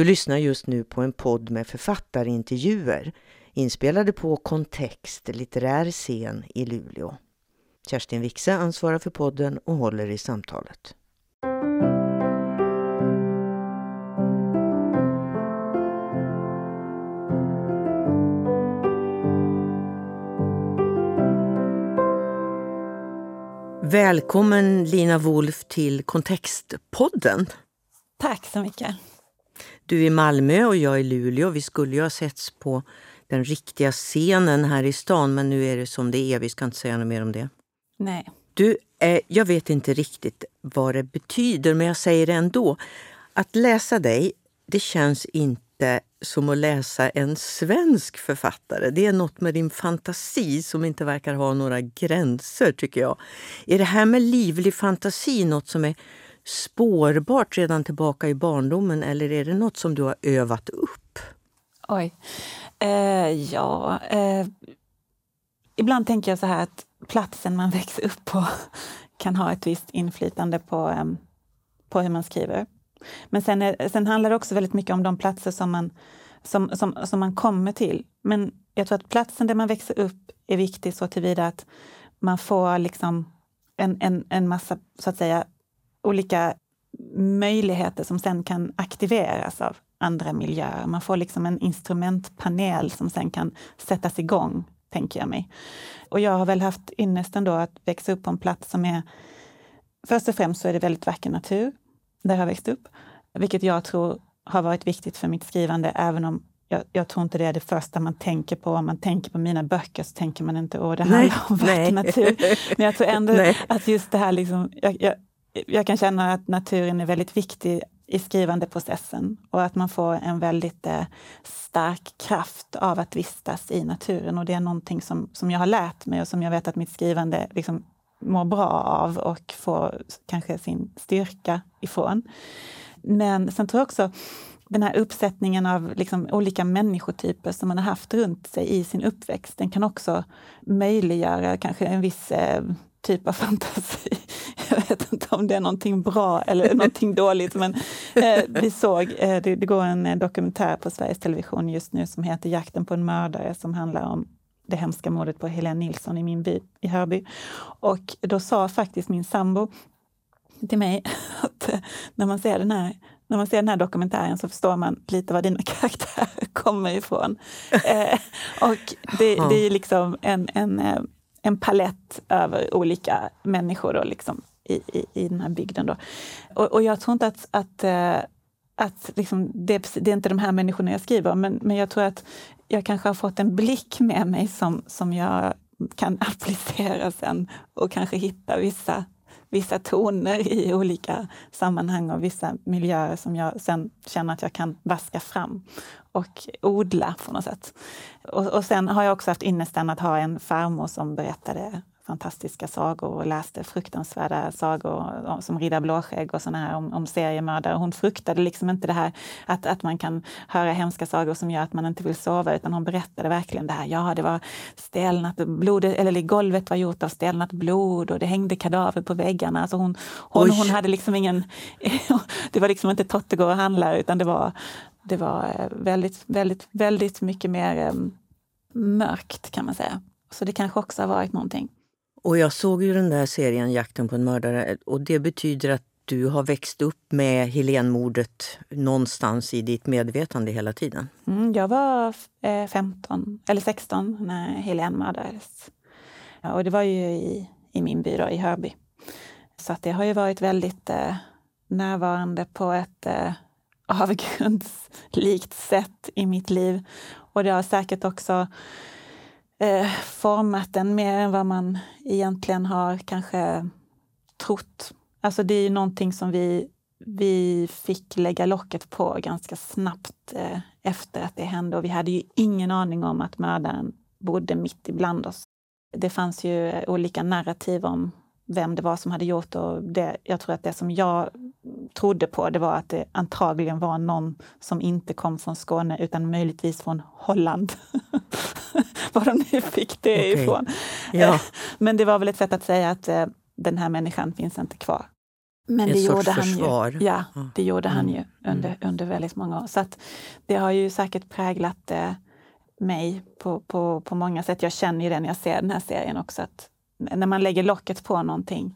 Du lyssnar just nu på en podd med författarintervjuer inspelade på Kontext litterär scen i Luleå. Kerstin Wixe ansvarar för podden och håller i samtalet. Välkommen Lina Wolf till Kontextpodden. Tack så mycket. Du i Malmö och jag i Luleå. Vi skulle ju ha setts på den riktiga scenen här i stan men nu är det som det är. Vi ska inte säga något mer om det. Nej. Du, eh, jag vet inte riktigt vad det betyder men jag säger det ändå. Att läsa dig, det känns inte som att läsa en svensk författare. Det är något med din fantasi som inte verkar ha några gränser tycker jag. Är det här med livlig fantasi något som är spårbart redan tillbaka i barndomen eller är det något som du har övat upp? Oj. Eh, ja, eh, ibland tänker jag så här att platsen man växer upp på kan ha ett visst inflytande på, eh, på hur man skriver. Men sen, är, sen handlar det också väldigt mycket om de platser som man, som, som, som man kommer till. Men jag tror att platsen där man växer upp är viktig så tillvida att man får liksom en, en, en massa, så att säga, olika möjligheter som sen kan aktiveras av andra miljöer. Man får liksom en instrumentpanel som sen kan sättas igång, tänker jag mig. Och jag har väl haft ynnesten då att växa upp på en plats som är... Först och främst så är det väldigt vacker natur där jag växt upp, vilket jag tror har varit viktigt för mitt skrivande, även om jag, jag, tror inte det är det första man tänker på. Om man tänker på mina böcker så tänker man inte åh, det handlar om vacker natur. Men jag tror ändå nej. att just det här, liksom, jag, jag, jag kan känna att naturen är väldigt viktig i skrivandeprocessen och att man får en väldigt eh, stark kraft av att vistas i naturen. Och det är någonting som, som jag har lärt mig och som jag vet att mitt skrivande liksom mår bra av och får kanske sin styrka ifrån. Men sen tror jag också den här uppsättningen av liksom olika människotyper som man har haft runt sig i sin uppväxt, den kan också möjliggöra kanske en viss eh, typ av fantasi. Jag vet inte om det är någonting bra eller någonting dåligt, men eh, vi såg, eh, det, det, går en eh, dokumentär på Sveriges Television just nu som heter Jakten på en mördare som handlar om det hemska mordet på Helene Nilsson i min by i Hörby. Och då sa faktiskt min sambo till mig att eh, när man ser den här när man ser den här dokumentären så förstår man lite var dina karaktärer kommer ifrån. Eh, och det, det är liksom en, en eh, en palett över olika människor då, liksom, i, i, i den här bygden. Då. Och, och jag tror inte att, att, eh, att liksom, det, det, är inte de här människorna jag skriver om, men, men jag tror att jag kanske har fått en blick med mig som, som jag kan applicera sen och kanske hitta vissa vissa toner i olika sammanhang och vissa miljöer som jag sen känner att jag kan vaska fram och odla på något sätt. Och, och sen har jag också haft ynnesten att ha en farmor som berättade fantastiska sagor och läste fruktansvärda sagor som Ridda Blåskägg och såna här om, om seriemördare. Hon fruktade liksom inte det här att, att man kan höra hemska sagor som gör att man inte vill sova, utan hon berättade verkligen det här. Ja, det var stelnat blod, eller golvet var gjort av stelnat blod och det hängde kadaver på väggarna. Alltså hon, hon, hon hade liksom ingen... det var liksom inte Tottegård och handlare, utan det var, det var eh, väldigt, väldigt, väldigt mycket mer um, mörkt kan man säga. Så det kanske också har varit någonting. Och jag såg ju den där serien Jakten på en mördare och det betyder att du har växt upp med Helenmordet någonstans i ditt medvetande hela tiden? Mm, jag var 15 eh, eller 16 när Helen mördades. Ja, och det var ju i, i min by då, i Hörby. Så att det har ju varit väldigt eh, närvarande på ett eh, avgrundslikt sätt i mitt liv. Och det har säkert också eh, format den mer än vad man egentligen har kanske trott. Alltså det är ju någonting som vi, vi fick lägga locket på ganska snabbt eh, efter att det hände och vi hade ju ingen aning om att mördaren bodde mitt ibland oss. Det fanns ju eh, olika narrativ om vem det var som hade gjort och det, jag tror att det som jag trodde på det var att det antagligen var någon som inte kom från Skåne utan möjligtvis från Holland. Var de nu fick det okay. ifrån. Ja. Men det var väl ett sätt att säga att eh, den här människan finns inte kvar. Men det Ett sorts gjorde han försvar. ju. Ja, det gjorde han Mm. ju under, under väldigt många år. Så att det har ju säkert präglat eh, mig på, på, på många sätt. Jag känner ju det när jag ser den här serien också. Att när man lägger locket på någonting,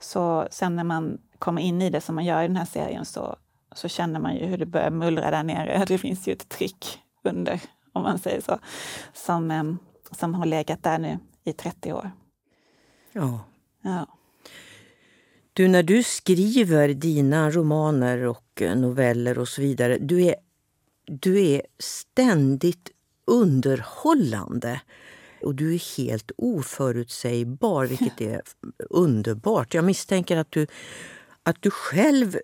så sen när man kommer in i det som man gör i den här serien så, så känner man ju hur det börjar mullra där nere. Det finns ju ett tryck under, om man säger så, som, eh, som har legat där nu i 30 år. Ja. Ja. Du, när du skriver dina romaner och eh, noveller och så vidare, du är, du är ständigt underhållande. Och du är helt oförutsägbar, vilket är underbart. Jag misstänker att du, att du själv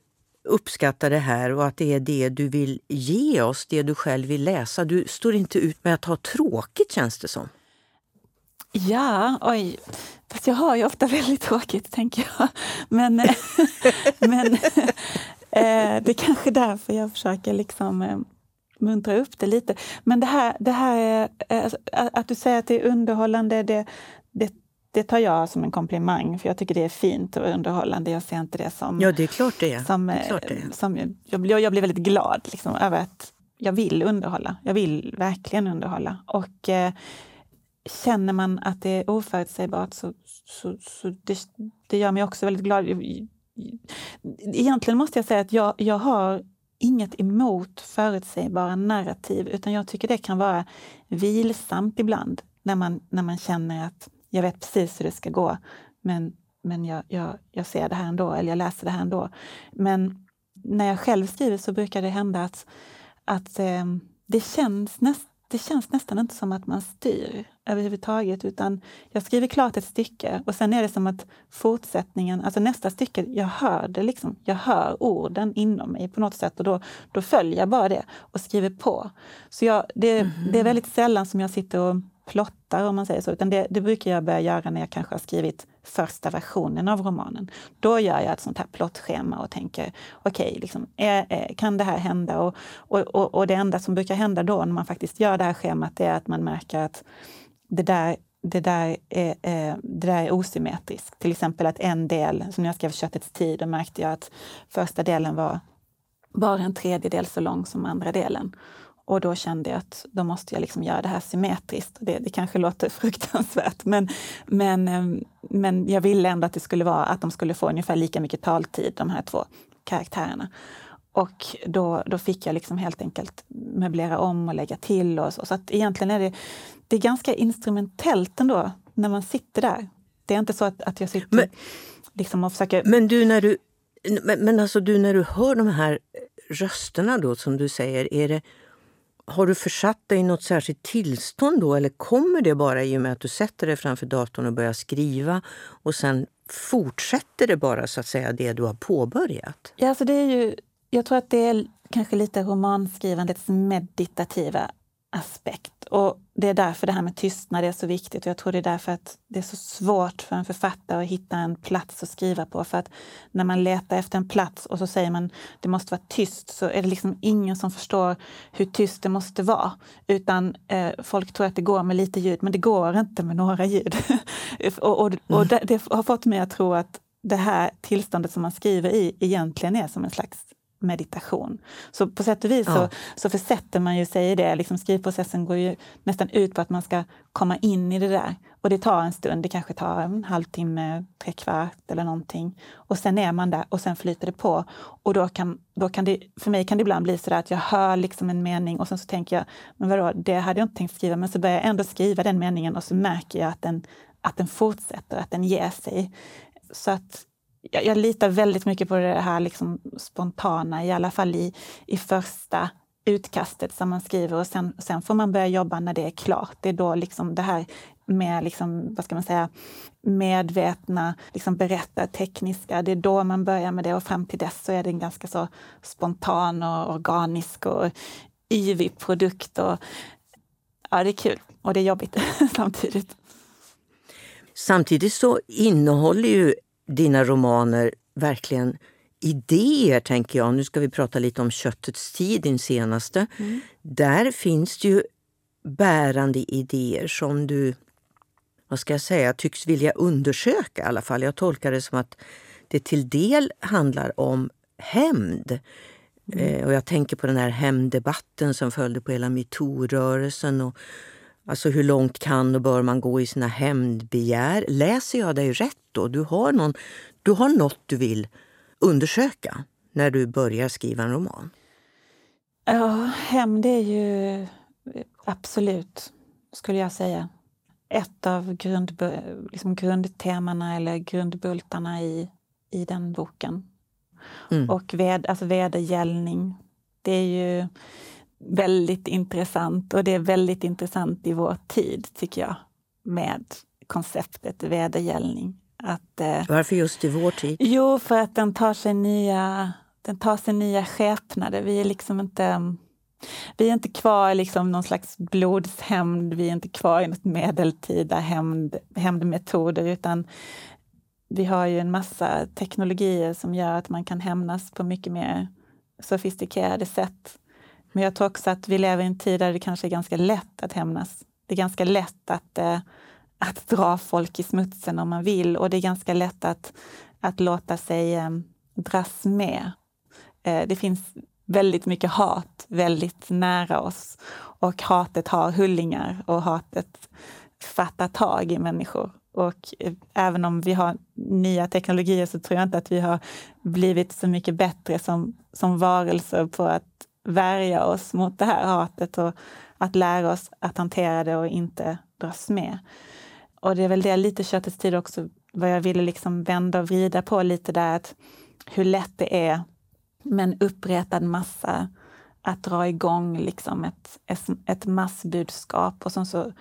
uppskattar det här och att det är det du vill ge oss, det du själv vill läsa. Du står inte ut med att ha tråkigt, känns det som. Ja, oj. Fast jag har ju ofta väldigt tråkigt, tänker jag. Men, men eh, det är kanske därför jag försöker liksom eh, muntra upp det lite. Men det här, det här är, eh, att du säger att det är underhållande, det, det, det tar jag som en komplimang. För jag tycker det är fint och underhållande. Jag ser inte det som... Ja, det är klart det är. som, det är, klart det eh, är. som jag, blir- jag blir väldigt glad liksom, över att jag vill underhålla. Jag vill verkligen underhålla. Och eh, känner man att det är oförutsägbart så, så, så det, det gör mig också väldigt glad. Egentligen måste jag säga att jag, jag har inget emot förutsägbara narrativ utan jag tycker det kan vara vilsamt ibland när man, när man känner att jag vet precis hur det ska gå men, men jag, jag, jag ser det här ändå eller jag läser det här ändå. Men när jag själv skriver så brukar det hända att, att eh, det, känns nästan det känns nästan inte som att man styr överhuvudtaget utan jag skriver klart ett stycke och sen är det som att fortsättningen, alltså nästa stycke, jag hör det liksom. Jag hör orden inom mig på något sätt och då, då följer jag bara det och skriver på. Så jag, det, det är väldigt sällan som jag sitter och plottar om man säger så, utan det, det brukar jag börja göra när jag kanske har skrivit första versionen av romanen. Då gör jag ett sånt här plottschema och tänker, okej, liksom, kan det här hända? Och, och, och, och det enda som brukar hända då när man faktiskt gör det här schemat är att man märker att det där, det där, är, eh, det där är osymmetriskt. Till exempel att en del, som när jag skrev Köttets tid, då märkte jag att första delen var bara en tredjedel så lång som andra delen. Och då kände jag att då måste jag liksom göra det här symmetriskt. Det, det kanske låter fruktansvärt, men, men, ehm, men jag ville ändå att det skulle vara att de skulle få ungefär lika mycket taltid, de här två karaktärerna. Och då, då fick jag liksom helt enkelt möblera om och lägga till. Och så. så att egentligen är det, det är ganska instrumentellt ändå, när man sitter där. Det är inte så att, att jag sitter Men- liksom och försöker... Men du, när du, men, men alltså du, när du hör de här rösterna då, som du säger, är det, har du försatt dig i något särskilt tillstånd då eller kommer det bara i och med att du sätter dig framför datorn och börjar skriva och sen fortsätter det bara så att säga det du har påbörjat? Ja, alltså det är ju, jag tror att det är kanske lite romanskrivandets meditativa aspekt. Och det är därför det här med tystnad är så viktigt. Och jag tror det är därför att det är så svårt för en författare att hitta en plats att skriva på. För att när man letar efter en plats och så säger man det måste vara tyst så är det liksom ingen som förstår hur tyst det måste vara. Utan eh, folk tror att det går med lite ljud, men det går inte med några ljud. och och, och det, det har fått mig att tro att det här tillståndet som man skriver i egentligen är som en slags meditation. Så på sätt och vis Ja. så, så försätter man ju sig i det. Liksom skrivprocessen går ju nästan ut på att man ska komma in i det där. Och det tar en stund, det kanske tar en halvtimme, tre kvart eller någonting. Och sen är man där och sen flyter det på. Och då kan, då kan det, för mig kan det ibland bli så att jag hör liksom en mening och sen så tänker jag, men vadå, det hade jag inte tänkt skriva. Men så börjar jag ändå skriva den meningen och så märker jag att den, att den fortsätter, att den ger sig. Så att jag, jag litar väldigt mycket på det här liksom spontana, i alla fall i, i första utkastet som man skriver och sen, sen får man börja jobba när det är klart. Det är då liksom det här med liksom, vad ska man säga, medvetna liksom berättartekniska, det är då man börjar med det och fram till dess så är det en ganska så spontan och organisk och yvig produkt. Och, ja, det är kul och det är jobbigt samtidigt. Samtidigt så innehåller ju dina romaner verkligen idéer, tänker jag. Nu ska vi prata lite om Köttets tid, din senaste. Där finns det ju bärande idéer som du, vad ska jag säga, tycks vilja undersöka i alla fall. Jag tolkar det som att det till del handlar om hämnd. Mm. Eh, och jag tänker på den här hämnddebatten som följde på hela metoo-rörelsen. Alltså hur långt kan och bör man gå i sina hämndbegär? Läser jag dig rätt då? Du har, någon, du har något du vill undersöka när du börjar skriva en roman? Ja, hämnd är ju absolut, skulle jag säga, ett av grund, liksom grundtemana eller grundbultarna i, i den boken. Mm. Och ved, alltså vedergällning, det är ju väldigt intressant och det är väldigt intressant i vår tid, tycker jag, med konceptet vedergällning. Att, eh, Varför just i vår tid? Jo, för att den tar sig nya, den tar sig nya skepnader. Vi är liksom inte vi är inte kvar i liksom någon slags blodshämnd, vi är inte kvar i något medeltida hämnd, hämndmetoder, utan vi har ju en massa teknologier som gör att man kan hämnas på mycket mer sofistikerade sätt. Men jag tror också att vi lever i en tid där det kanske är ganska lätt att hämnas. Det är ganska lätt att, eh, att dra folk i smutsen om man vill och det är ganska lätt att, att låta sig eh, dras med. Eh, det finns väldigt mycket hat väldigt nära oss och hatet har hullingar och hatet fattar tag i människor. Och eh, även om vi har nya teknologier så tror jag inte att vi har blivit så mycket bättre som, som varelser på att värja oss mot det här hatet och att lära oss att hantera det och inte dras med. Och det är väl det lite köttets tid också, vad jag ville liksom vända och vrida på lite där, att hur lätt det är med en uppretad massa att dra igång liksom ett, ett massbudskap. Och sen så,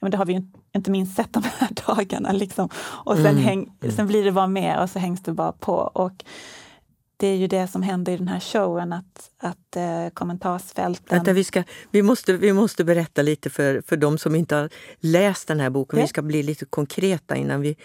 men det har vi ju inte minst sett de här dagarna. Liksom. Och sen, mm. häng, mm. sen blir det bara mer och så hängs det bara på. Och det är ju det som händer i den här showen, att, att eh, kommentarsfälten... Vänta, vi, ska, vi, måste, vi måste berätta lite för, för de som inte har läst den här boken. Ja. Vi ska bli lite konkreta innan vi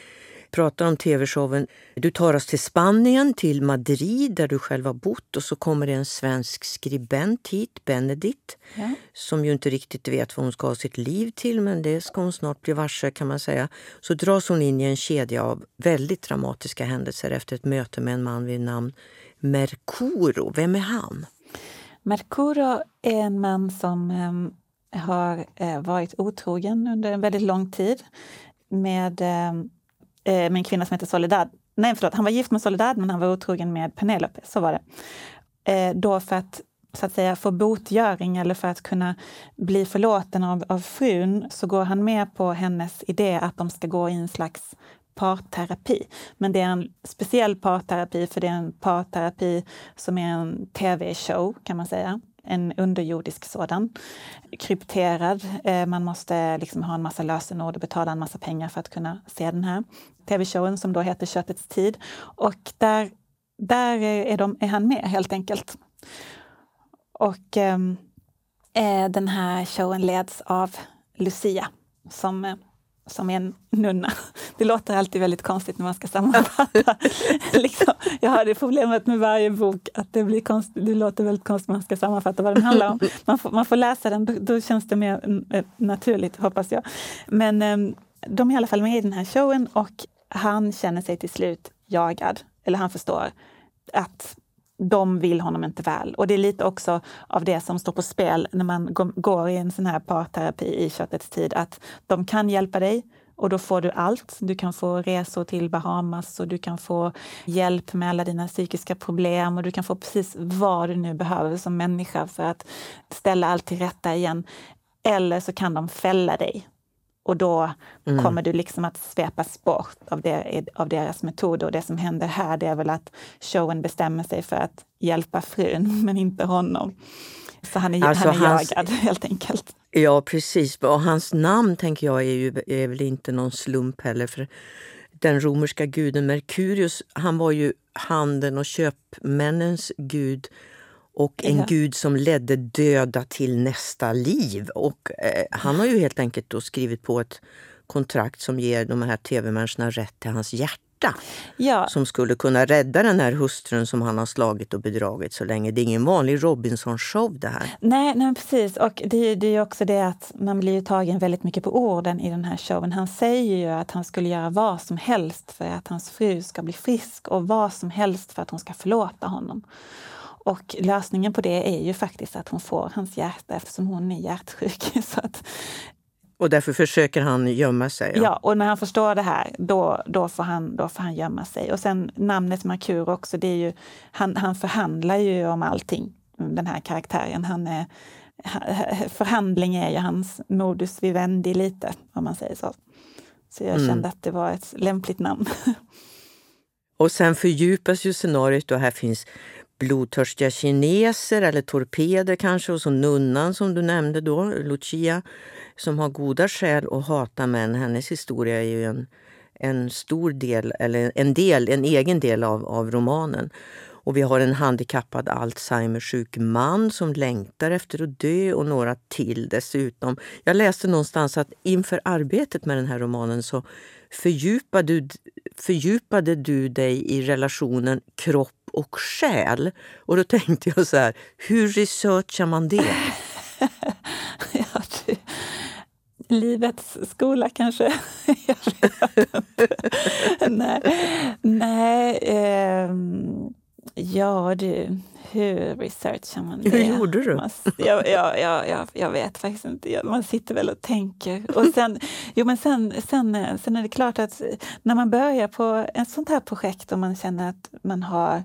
pratar om tv-showen. Du tar oss till Spanien, till Madrid där du själv har bott och så kommer det en svensk skribent hit, Benedikt, ja. som ju inte riktigt vet vad hon ska ha sitt liv till men det ska hon snart bli varse kan man säga. Så dras hon in i en kedja av väldigt dramatiska händelser efter ett möte med en man vid namn Mercuro. Vem är han? Mercuro är en man som ehm, eh, har varit otrogen under en väldigt lång tid med eh, eh, med en kvinna som heter Soledad. Nej, förlåt, han var gift med Soledad men han var otrogen med Penelope. Så var det. Eh, då för att så att säga få botgöring eller för att kunna bli förlåten av, av frun så går han med på hennes idé att de ska gå i en slags parterapi. Men det är en speciell parterapi för det är en parterapi som är en tv-show kan man säga en underjordisk sådan. Krypterad. Eh, man måste liksom ha en massa lösenord och betala en massa pengar för att kunna se den här tv-showen som då heter Köttets tid. Och där, där är, de, är han med helt enkelt. Och ehm, eh, den här showen leds av Lucia som eh, som en nunna. Det låter alltid väldigt konstigt när man ska sammanfatta. liksom, jag har det problemet med varje bok, att det, blir konst, det låter väldigt konstigt när man ska sammanfatta vad den handlar om. Man får, man får läsa den, då, då känns det mer mm, eh, naturligt, hoppas jag. Men um, de är i alla fall med i den här showen och han känner sig till slut jagad, eller han förstår att de vill honom inte väl. Och det är lite också av det som står på spel när man går i en sån här parterapi i köttets tid, att de kan hjälpa dig och då får du allt. Du kan få resor till Bahamas och du kan få hjälp med alla dina psykiska problem och du kan få precis vad du nu behöver som människa för att ställa allt till rätta igen. Eller så kan de fälla dig och då mm. kommer du liksom att svepas bort av, det, av deras metoder. Och det som händer här det är väl att showen bestämmer sig för att hjälpa frun, men inte honom. Så han är, alltså han är hans, jagad helt enkelt. Ja, precis. Och hans namn tänker jag är, ju, är väl inte någon slump heller. För den romerska guden Merkurius, han var ju handeln och köpmännens gud och en ja. gud som ledde döda till nästa liv. Och eh, Han har ju helt enkelt då skrivit på ett kontrakt som ger de här tv-människorna rätt till hans hjärta Ja. som skulle kunna rädda den här hustrun som han har slagit och bedragit så länge. Det är ingen vanlig Robinson-show det här. Nej, nej precis. Och det, det är också det att man blir ju tagen väldigt mycket på orden i den här showen. Han säger ju att han skulle göra vad som helst för att hans fru ska bli frisk och vad som helst för att hon ska förlåta honom. Och lösningen på det är ju faktiskt att hon får hans hjärta eftersom hon är hjärtsjuk. Så att, Och därför försöker han gömma sig. ja. och när han förstår det här, då, då, får han, då får han gömma sig. Och sen namnet Merkur också, det är ju, han, han förhandlar ju om allting, den här karaktären. Han är, förhandling är ju hans modus vivendi lite, om man säger så. Så jag Mm. kände att det var ett lämpligt namn. Och sen fördjupas ju scenariot och här finns blodtörstiga kineser eller torpeder kanske och så nunnan som du nämnde då, Lucia, som har goda skäl att hata män. Hennes historia är ju en, en stor del, eller en del, en egen del av, av romanen. Och vi har en handikappad alzheimersjuk man som längtar efter att dö och några till dessutom. Jag läste någonstans att inför arbetet med den här romanen så fördjupade du, fördjupade du dig i relationen kropp och själ. Och då tänkte jag så här, hur researchar man det? ja, det, livets skola kanske? jag vet inte. nej, nej eh, ja du, hur researchar man det? Hur gjorde du? Man, jag, jag, jag, jag vet faktiskt inte. Man sitter väl och tänker. Och sen, jo, men sen, sen, sen är det klart att när man börjar på ett sånt här projekt och man känner att man har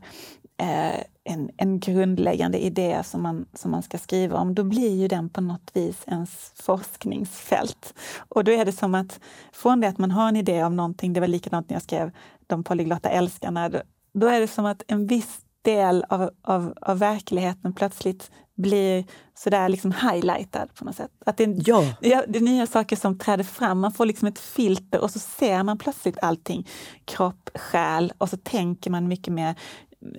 eh, en, en grundläggande idé som man, som man ska skriva om, då blir ju den på något vis ens forskningsfält. Och då är det som att från det att man har en idé om någonting, det var likadant när jag skrev De polyglotta älskarna, då, är det som att en viss del av, av, av verkligheten plötsligt blir sådär liksom highlightad på något sätt. Att det, är, Ja. ja, det är nya saker som träder fram. Man får liksom ett filter och så ser man plötsligt allting. Kropp, själ och så tänker man mycket mer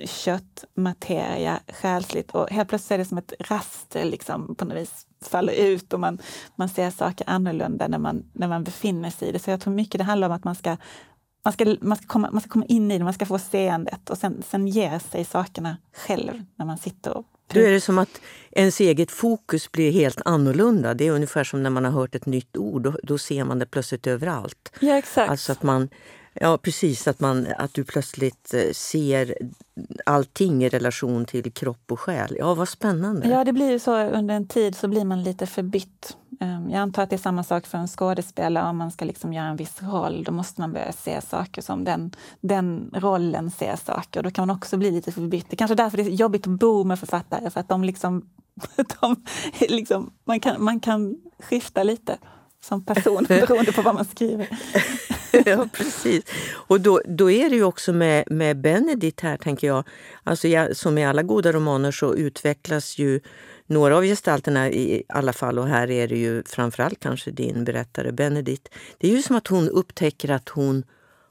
kött, materia, själsligt och helt plötsligt är det som ett raster liksom på något vis faller ut och man, man ser saker annorlunda när man, när man befinner sig i det. Så jag tror mycket det handlar om att man ska man ska, man, ska komma, man ska komma in i det, man ska få seendet och sen, sen ger sig sakerna själv när man sitter och... Då är det som att ens eget fokus blir helt annorlunda. Det är ungefär som när man har hört ett nytt ord. Då, då ser man det plötsligt överallt. Ja, exakt. Alltså att man, ja precis, att, man, att du plötsligt eh, ser allting i relation till kropp och själ. Ja, vad spännande. Ja, det blir ju så under en tid så blir man lite förbytt. Ehm, Jag antar att det är samma sak för en skådespelare. Om man ska liksom göra en viss roll, då måste man börja se saker som den, den rollen ser saker. Då kan man också bli lite förbytt. Det är kanske därför det är jobbigt att bo med författare, för att de liksom... De, liksom man, kan, man kan skifta lite som person beroende på vad man skriver. ja, precis. Och då, då är det ju också med, med Benedict här, tänker jag. Alltså, jag, som i alla goda romaner så utvecklas ju några av gestalterna i alla fall och här är det ju framförallt kanske din berättare Benedict. Det är ju som att hon upptäcker att hon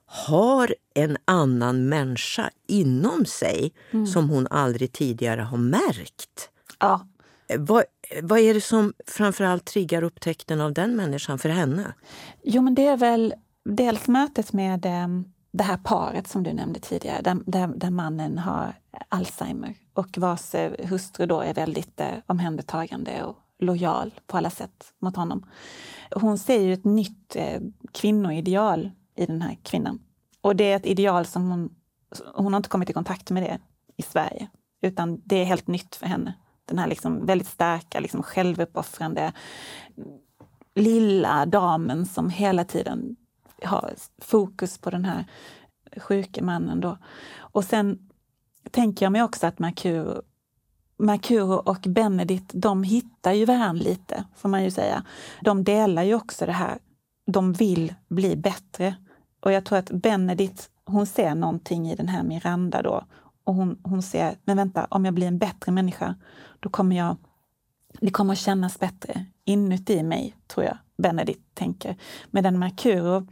har en annan människa inom sig som hon aldrig tidigare har märkt. Ja, Vad, vad är det som framförallt triggar upptäckten av den människan för henne? Jo, men det är väl dels mötet med eh, det här paret som du nämnde tidigare, där, där, där mannen har Alzheimer och vars eh, hustru då är väldigt eh, omhändertagande och lojal på alla sätt mot honom. Hon ser ju ett nytt eh, kvinnoideal i den här kvinnan. Och det är ett ideal som hon, hon har inte kommit i kontakt med det i Sverige, utan det är helt nytt för henne. Den här liksom väldigt starka, liksom självuppoffrande lilla damen som hela tiden ha fokus på den här sjuke mannen. Då. Och sen tänker jag mig också att Mercuro, Mercuro och Benedict, de hittar ju varandra lite, får man ju säga. De delar ju också det här, de vill bli bättre. Och jag tror att Benedict, hon ser någonting i den här Miranda då. Och hon, hon ser, men vänta, om jag blir en bättre människa, då kommer jag det kommer att kännas bättre inuti mig, tror jag Benedict tänker. Medan Mercuro,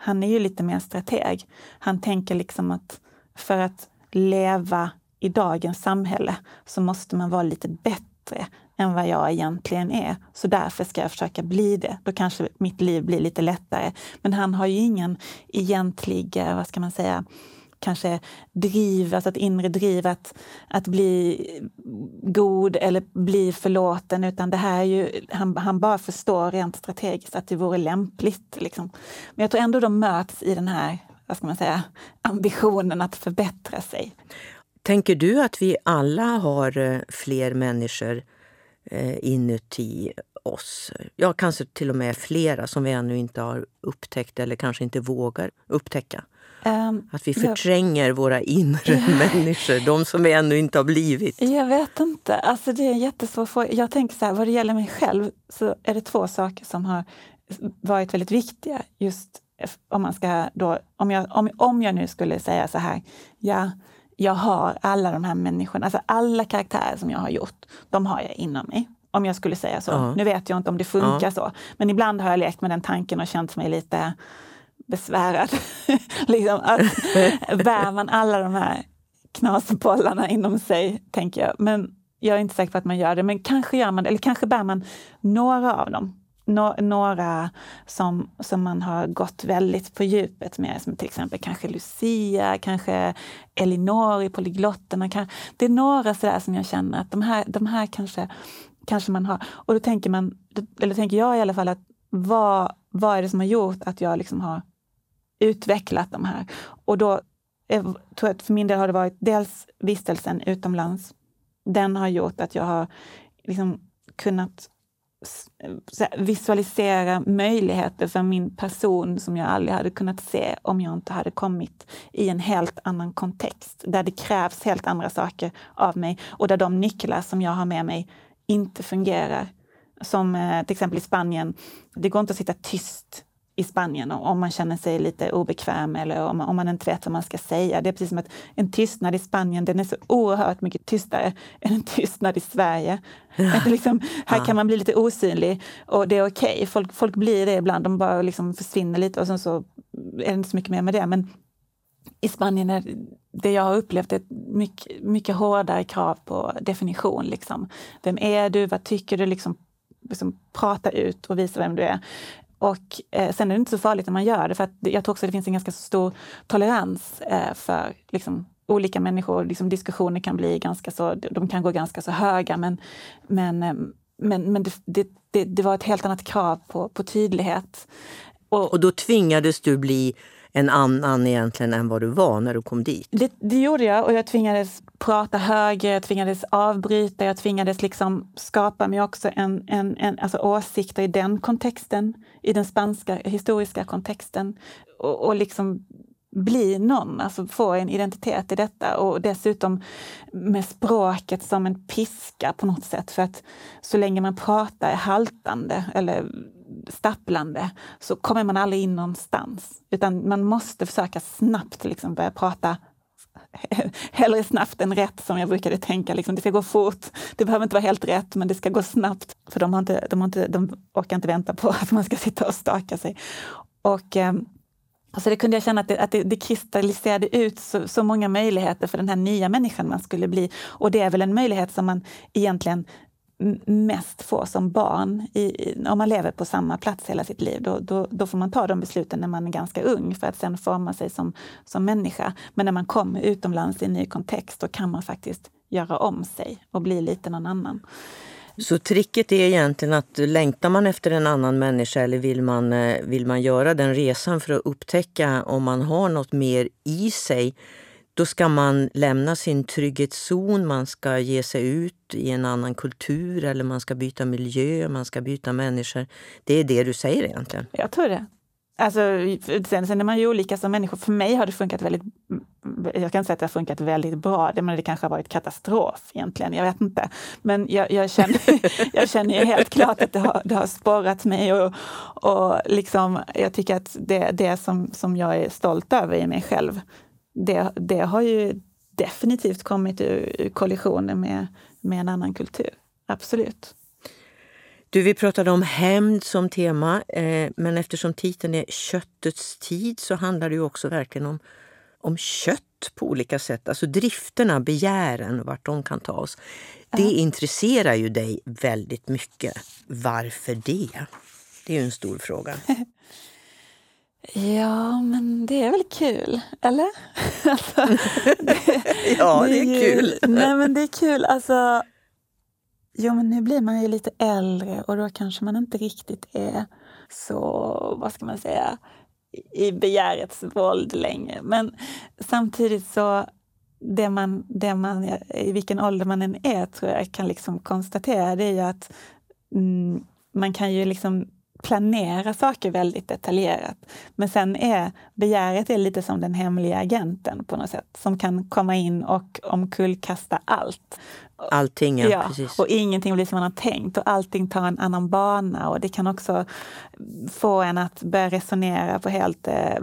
han är ju lite mer strateg. Han tänker liksom att för att leva i dagens samhälle så måste man vara lite bättre än vad jag egentligen är. Så därför ska jag försöka bli det. Då kanske mitt liv blir lite lättare. Men han har ju ingen egentlig, eh, vad ska man säga, kanske driv, alltså ett inre driv att, att bli god eller bli förlåten, utan det här är ju, han, han bara förstår rent strategiskt att det vore lämpligt. Liksom. Men jag tror ändå de möts i den här vad ska man säga, ambitionen att förbättra sig. Tänker du att vi alla har eh, fler människor eh, inuti oss? Ja, kanske till och med flera som vi ännu inte har upptäckt eller kanske inte vågar upptäcka? Um, att vi förtränger jag, våra inre människor, de som vi ännu inte har blivit. Jag vet inte. Alltså det är en jättesvår fråga. Jag tänker så här, vad det gäller mig själv så är det två saker som har varit väldigt viktiga. Just om man ska då, om jag, om, om jag nu skulle säga så här, ja, jag har alla de här människorna, alltså alla karaktärer som jag har gjort, de har jag inom mig. Om jag skulle säga så. Uh Nu vet jag inte om det funkar uh så, men ibland har jag lekt med den tanken och känt mig lite besvärad. liksom att bär man alla de här knasbollarna inom sig, tänker jag. Men jag är inte säker på att man gör det, men kanske gör man det, eller kanske bär man några av dem. Nå några som, som man har gått väldigt på djupet med, som till exempel kanske Lucia, kanske Elinor i Polyglotterna. Det är några sådär som jag känner att de här, de här kanske, kanske man har. Och då tänker man, eller tänker jag i alla fall, att vad, vad är det som har gjort att jag liksom har utvecklat de här. Och då jag tror jag att för min del har det varit dels vistelsen utomlands. Den har gjort att jag har liksom kunnat visualisera möjligheter för min person som jag aldrig hade kunnat se om jag inte hade kommit i en helt annan kontext, där det krävs helt andra saker av mig och där de nycklar som jag har med mig inte fungerar. Som eh, till exempel i Spanien, det går inte att sitta tyst i Spanien om man känner sig lite obekväm eller om, om man inte vet vad man ska säga. Det är precis som att en tystnad i Spanien den är så oerhört mycket tystare än en tystnad i Sverige. Ja. Liksom, här ja. kan man bli lite osynlig och det är okej. Okay. Folk, folk blir det ibland, de bara liksom försvinner lite och sen så är det inte så mycket mer med det. Men i Spanien är det jag har upplevt ett mycket, mycket hårdare krav på definition. Liksom. Vem är du? Vad tycker du? Liksom, liksom prata ut och visa vem du är. Och eh, sen är det inte så farligt när man gör det, för att jag tror också att det finns en ganska stor tolerans eh, för liksom, olika människor. Liksom, diskussioner kan bli ganska så, de kan gå ganska så höga, men, men, eh, men, men det, det, det, det var ett helt annat krav på, på tydlighet. Och, och då tvingades du bli en annan egentligen än vad du var när du kom dit? Det, det gjorde jag och jag tvingades prata högre, jag tvingades avbryta, jag tvingades liksom skapa mig också en, en, en, alltså åsikter i den kontexten, i den spanska historiska kontexten. Och, och liksom bli någon, alltså få en identitet i detta och dessutom med språket som en piska på något sätt. För att så länge man pratar haltande eller stapplande så kommer man aldrig in någonstans. Utan man måste försöka snabbt liksom börja prata hellre snabbt än rätt som jag brukade tänka. Liksom, det ska gå fort. Det behöver inte vara helt rätt, men det ska gå snabbt. För de, har inte, de, har inte, de orkar inte vänta på att man ska sitta och staka sig. Och, eh, alltså det kunde jag känna att det, att det, det kristalliserade ut så, så, många möjligheter för den här nya människan man skulle bli. Och det är väl en möjlighet som man egentligen mest får som barn. I, om man lever på samma plats hela sitt liv, då, då, då, får man ta de besluten när man är ganska ung för att sen forma sig som, som människa. Men när man kommer utomlands i en ny kontext, då kan man faktiskt göra om sig och bli lite någon annan. Så tricket är egentligen att längtar man efter en annan människa eller vill man, eh, vill man göra den resan för att upptäcka om man har något mer i sig då ska man lämna sin trygghetszon, man ska ge sig ut i en annan kultur eller man ska byta miljö, man ska byta människor. Det är det du säger egentligen? Jag tror det. Alltså, sen, sen är man ju olika som människor. För mig har det funkat väldigt... Jag kan inte säga att det har funkat väldigt bra, det, men det kanske har varit katastrof egentligen. Jag vet inte. Men jag, jag känner, jag känner ju helt klart att det har, det har sporrat mig och, och liksom, jag tycker att det, det som, som jag är stolt över i mig själv det, det har ju definitivt kommit ur kollisioner med, med en annan kultur. Absolut. Du, vi pratade om hämnd som tema, eh, men eftersom titeln är Köttets tid så handlar det också verkligen om, om kött på olika sätt. Alltså drifterna, begären, vart de kan ta oss. Det intresserar ju dig väldigt mycket. Varför det? Det är ju en stor fråga. Ja, men det är väl kul, eller? alltså, det, ja, det är, det är kul. nej, men det är kul. Alltså, jo, men nu blir man ju lite äldre och då kanske man inte riktigt är så, vad ska man säga, i begärets våld längre. Men samtidigt så, det man, det man, i vilken ålder man än är, tror jag kan liksom konstatera, det är ju att mm, man kan ju liksom planera saker väldigt detaljerat. Men sen är begäret är lite som den hemliga agenten på något sätt, som kan komma in och omkullkasta allt. Allting, ja, ja precis. Och ingenting blir som man har tänkt och allting tar en annan bana och det kan också få en att börja resonera på helt eh,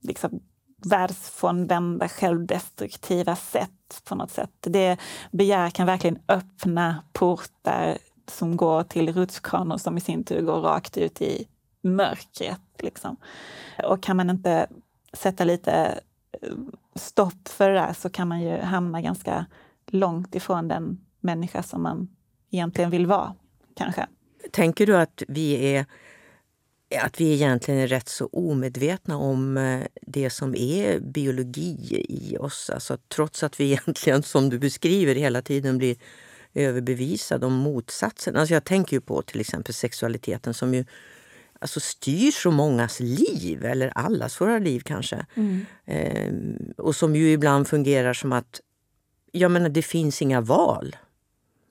liksom, världsfrånvända, självdestruktiva sätt på något sätt. Det begär kan verkligen öppna portar som går till rutschkanor som i sin tur går rakt ut i mörkret. Liksom. Och kan man inte sätta lite eh, stopp för det där så kan man ju hamna ganska långt ifrån den människa som man egentligen vill vara, kanske. Tänker du att vi är att vi egentligen är rätt så omedvetna om eh, det som är biologi i oss. Alltså, trots att vi egentligen, som du beskriver, hela tiden blir överbevisad om motsatsen. Alltså jag tänker ju på till exempel sexualiteten som ju alltså styr så mångas liv, eller allas våra liv kanske. Mm. Eh, och som ju ibland fungerar som att jag menar, det finns inga val.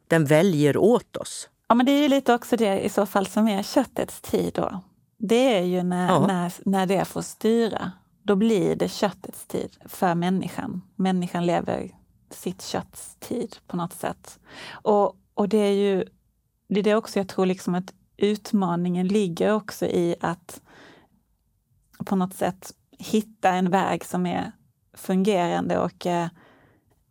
Den väljer åt oss. Ja, men det är ju lite också det i så fall som är köttets tid då. Det är ju när, ja. när, när det får styra. Då blir det köttets tid för människan. Människan lever sitt kötts tid på något sätt. Och, och det är ju det är det också jag tror liksom att utmaningen ligger också i att på något sätt hitta en väg som är fungerande och, eh,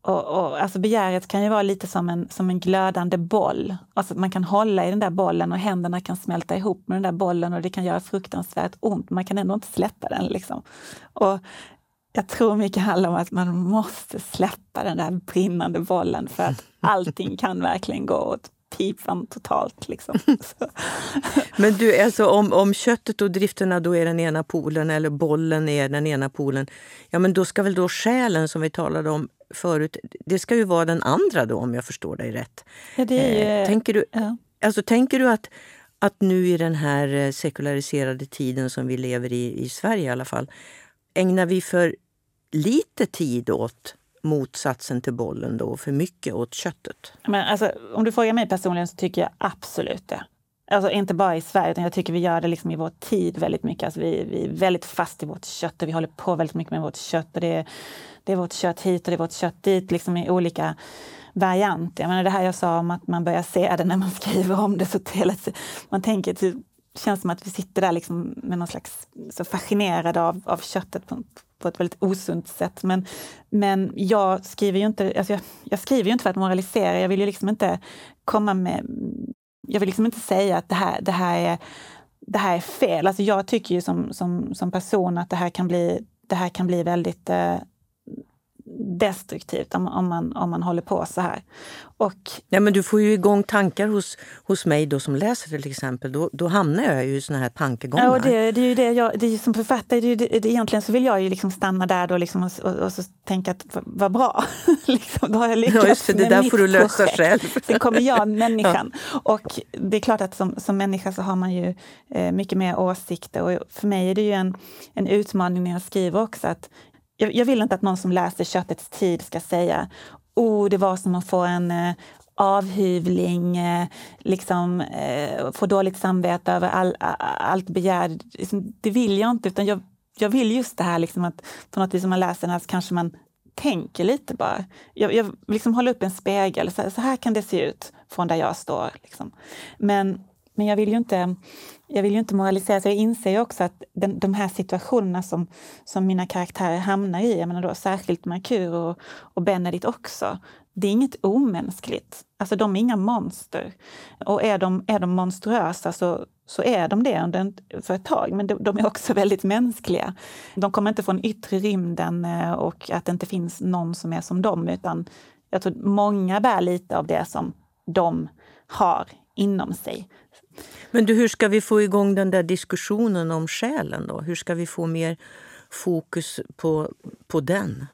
och, och alltså begäret kan ju vara lite som en, som en glödande boll. Alltså man kan hålla i den där bollen och händerna kan smälta ihop med den där bollen och det kan göra fruktansvärt ont. Man kan ändå inte släppa den. Liksom. Och jag tror mycket handlar om att man måste släppa den där brinnande bollen för att allting kan verkligen gå åt pipan totalt. Liksom. Men du, alltså om, om köttet och drifterna då är den ena polen eller bollen är den ena polen, ja men då ska väl då själen som vi talade om förut, det ska ju vara den andra då om jag förstår dig rätt. Ja, det är, eh, tänker, du, ja. alltså, tänker du att, att nu i den här eh, sekulariserade tiden som vi lever i, i Sverige i alla fall, ägnar vi för lite tid åt motsatsen till bollen då, för mycket åt köttet? Men alltså, om du frågar mig personligen så tycker jag absolut det. Alltså inte bara i Sverige, utan jag tycker vi gör det liksom i vår tid väldigt mycket. Alltså vi, vi är väldigt fast i vårt kött och vi håller på väldigt mycket med vårt kött. Och det, är, det är vårt kött hit och det är vårt kött dit, liksom i olika varianter. Jag menar det här jag sa om att man börjar se det när man skriver om det. Så till, man tänker, det känns som att vi sitter där liksom med någon slags så fascinerade av, av köttet på, på ett väldigt osunt sätt. Men, men jag skriver ju inte, alltså jag, jag, skriver ju inte för att moralisera. Jag vill ju liksom inte komma med... Jag vill liksom inte säga att det här, det här, är, det här är fel. Alltså jag tycker ju som, som, som person att det här kan bli, det här kan bli väldigt eh, destruktivt om, om, man, om man håller på så här. Och, ja, men du får ju igång tankar hos, hos mig då som läser till exempel. Då, då hamnar jag ju i såna här tankegångar. Ja, och det, det är ju det jag, det är som författare, det är det, det, egentligen så vill jag ju liksom stanna där då liksom och, och, och så tänka att vad bra, liksom, då har jag lyckats ja, just det, det där får du lösa projekt. själv. Sen kommer jag, människan. Ja. Och det är klart att som, som människa så har man ju eh, mycket mer åsikter och för mig är det ju en, en utmaning när jag skriver också att jag, jag, vill inte att någon som läser Köttets tid ska säga oh, det var som att få en eh, avhyvling, eh, liksom, eh, få dåligt samvete över all, allt begär. Liksom, det vill jag inte, utan jag, jag vill just det här liksom att på något vis om man läser den här så kanske man tänker lite bara. Jag, jag liksom håller upp en spegel, så här, så här kan det se ut från där jag står. Liksom. Men, men jag vill ju inte jag vill ju inte moralisera, så jag inser ju också att den, de här situationerna som, som mina karaktärer hamnar i, jag menar då särskilt Merkur och, och Benedict också, det är inget omänskligt. Alltså de är inga monster. Och är de, är de monstruösa så, så är de det under för ett tag, men de, de, är också väldigt mänskliga. De kommer inte från yttre rymden eh, och att det inte finns någon som är som dem, utan jag tror många bär lite av det som de har inom sig. Men du, hur ska vi få igång den där diskussionen om själen då? Hur ska vi få mer fokus på, på den?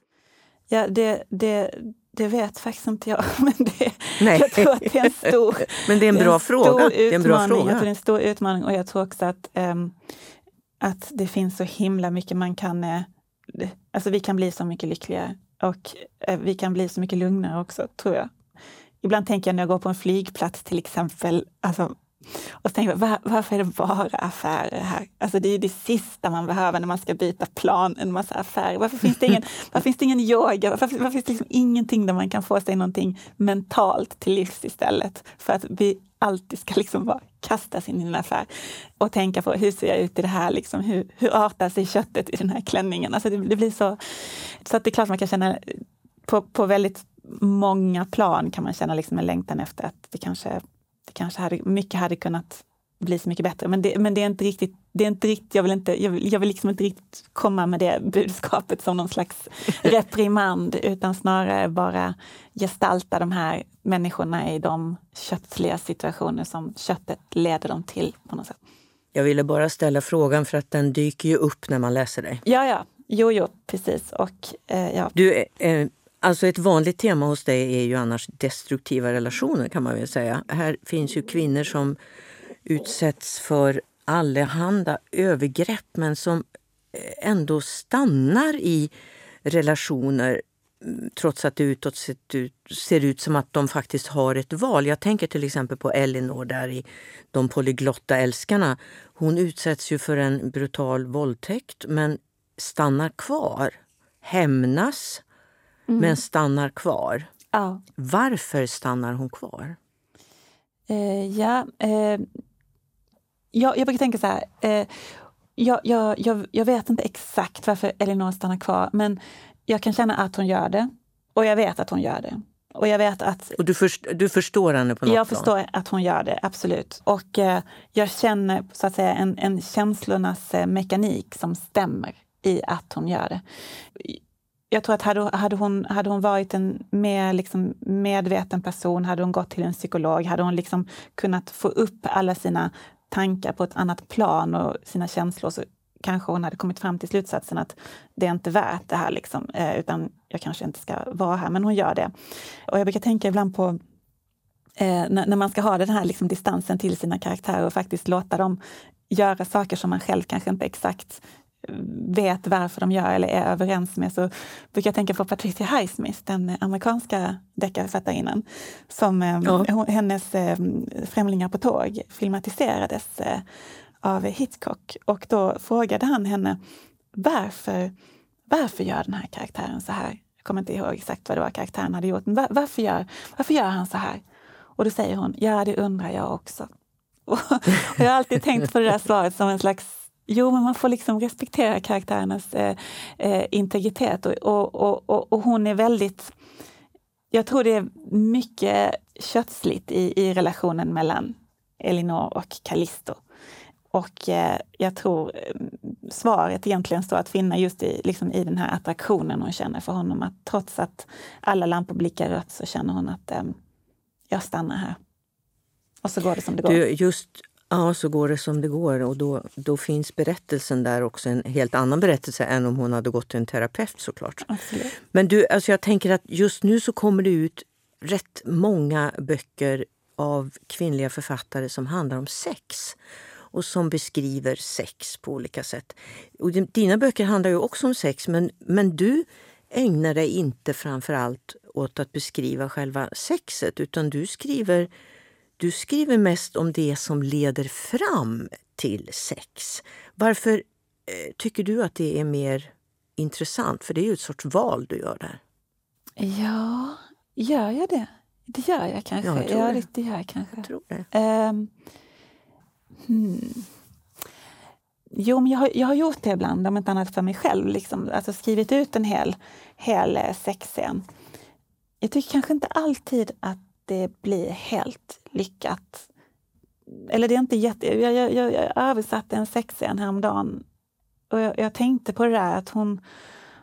Ja, det, det, det vet faktiskt inte jag. Men det, Nej. jag tror att det är en stor, men det är en bra, fråga. Det är en bra fråga. Jag tror det är en stor utmaning och jag tror också att, um, att det finns så himla mycket man kan... Uh, alltså vi kan bli så mycket lyckligare och uh, vi kan bli så mycket lugnare också, tror jag. Ibland tänker jag när jag går på en flygplats till exempel, alltså och så tänker jag, var, varför är det bara affärer här? Alltså det är det sista man behöver när man ska byta plan, en massa affärer. Varför finns det ingen, varför finns det ingen yoga? Varför, varför finns det liksom ingenting där man kan få sig någonting mentalt till livs istället? För att vi alltid ska liksom bara kastas in i en affär och tänka på hur ser jag ut i det här? Liksom, hur, hur artar sig köttet i den här klänningen? Alltså det, det blir så, så att det är klart man kan känna på, på väldigt många plan kan man känna liksom en längtan efter att det kanske det kanske hade, mycket hade kunnat bli så mycket bättre. Men det, men det är inte riktigt, det är inte riktigt jag, vill inte, jag, vill, jag vill liksom inte riktigt komma med det budskapet som någon slags reprimand, utan snarare bara gestalta de här människorna i de köttsliga situationer som köttet leder dem till på något sätt. Jag ville bara ställa frågan för att den dyker ju upp när man läser dig. Ja, ja. Jo, jo, precis. Och, eh, ja. Du, eh, Alltså ett vanligt tema hos dig är ju annars destruktiva relationer kan man väl säga. Här finns ju kvinnor som utsätts för allehanda övergrepp men som eh, ändå stannar i relationer mm, trots att det utåt ser ut som att de faktiskt har ett val. Jag tänker till exempel på Elinor där i De polyglotta älskarna. Hon utsätts ju för en brutal våldtäkt men stannar kvar, hämnas mm. men stannar kvar. Ja. Varför stannar hon kvar? Eh, ja, eh, jag, jag brukar tänka så här. Eh, jag, jag, jag, jag vet inte exakt varför Elinor stannar kvar, men jag kan känna att hon gör det. Och jag vet att hon gör det. Och jag vet att... Och du, först, du förstår henne på något Jag förstår plan. att hon gör det, absolut. Och eh, jag känner så att säga en, en känslornas eh, mekanik som stämmer i att hon gör det jag tror att hade, hade, hon, hade hon varit en mer liksom medveten person, hade hon gått till en psykolog, hade hon liksom kunnat få upp alla sina tankar på ett annat plan och sina känslor så kanske hon hade kommit fram till slutsatsen att det är inte värt det här, liksom, eh, utan jag kanske inte ska vara här. Men hon gör det. Och jag brukar tänka ibland på eh, när, när, man ska ha den här liksom, distansen till sina karaktärer och faktiskt låta dem göra saker som man själv kanske inte exakt vet varför de gör eller är överens med så brukar jag tänka på Patricia Highsmith, den amerikanska deckarförfattarinnan. Som, eh, ja. Hennes eh, Främlingar på tåg filmatiserades eh, av Hitchcock och då frågade han henne varför, varför gör den här karaktären så här? Jag kommer inte ihåg exakt vad det var karaktären hade gjort, men var, varför, gör, varför gör han så här? Och då säger hon, ja det undrar jag också. och jag har alltid tänkt på det där svaret som en slags Jo, men man får liksom respektera karaktärernas eh, eh, integritet. Och, och, och, och, hon är väldigt... Jag tror det är mycket kötsligt i, i relationen mellan Elinor och Callisto. Och eh, jag tror mm, svaret egentligen står att finna just i, liksom i den här attraktionen hon känner för honom. Att trots att alla lampor blickar rött så känner hon att eh, jag stannar här. Och så går det som det går. Du, just Ja, så går det som det går. Och då, då finns berättelsen där också en helt annan berättelse än om hon hade gått till en terapeut såklart. Absolut. Men du, alltså jag tänker att just nu så kommer det ut rätt många böcker av kvinnliga författare som handlar om sex och som beskriver sex på olika sätt. Och dina böcker handlar ju också om sex men, men du ägnar dig inte framför allt åt att beskriva själva sexet utan du skriver du skriver mest om det som leder fram till sex. Varför eh, tycker du att det är mer intressant? För det är ju ett sorts val du gör där. Ja, gör jag det? Det gör jag kanske. Ja, jag tror ja, det. det gör jag kanske. Jag tror det. Um, hmm. Jo, men jag har, jag har gjort det ibland, om inte annat för mig själv. Liksom. Alltså skrivit ut en hel, hel eh, sexscen. Jag tycker kanske inte alltid att det blir helt lyckat. Eller det är inte jätte... Jag, jag, jag, jag översatte en sexscen häromdagen och jag, jag tänkte på det där att hon,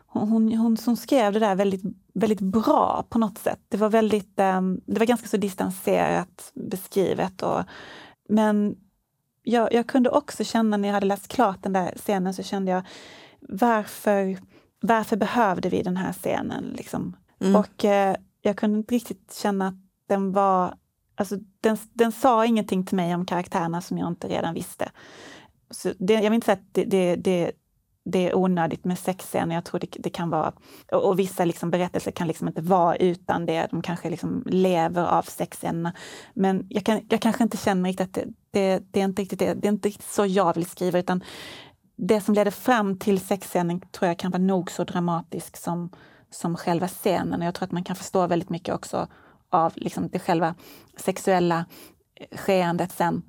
hon, hon, hon, hon skrev det där väldigt väldigt bra på något sätt. Det var, väldigt, um, det var ganska så distanserat beskrivet. Och, men jag, jag kunde också känna när jag hade läst klart den där scenen så kände jag varför, varför behövde vi den här scenen? Liksom? Mm. Och eh, jag kunde inte riktigt känna att den var... Alltså, den, den sa ingenting till mig om karaktärerna som jag inte redan visste. Så det, jag vill inte säga att det, det, det, det är onödigt med sexscener. Jag tror det, det kan vara... Och, och vissa liksom berättelser kan liksom inte vara utan det. De kanske liksom lever av sexscenerna. Men jag, kan, jag kanske inte känner riktigt att det, det, det, är inte riktigt det. Det är inte riktigt så jag vill skriva. utan Det som leder fram till sexscenen tror jag kan vara nog så dramatisk som, som själva scenen. Jag tror att man kan förstå väldigt mycket också av liksom det själva sexuella skeendet sen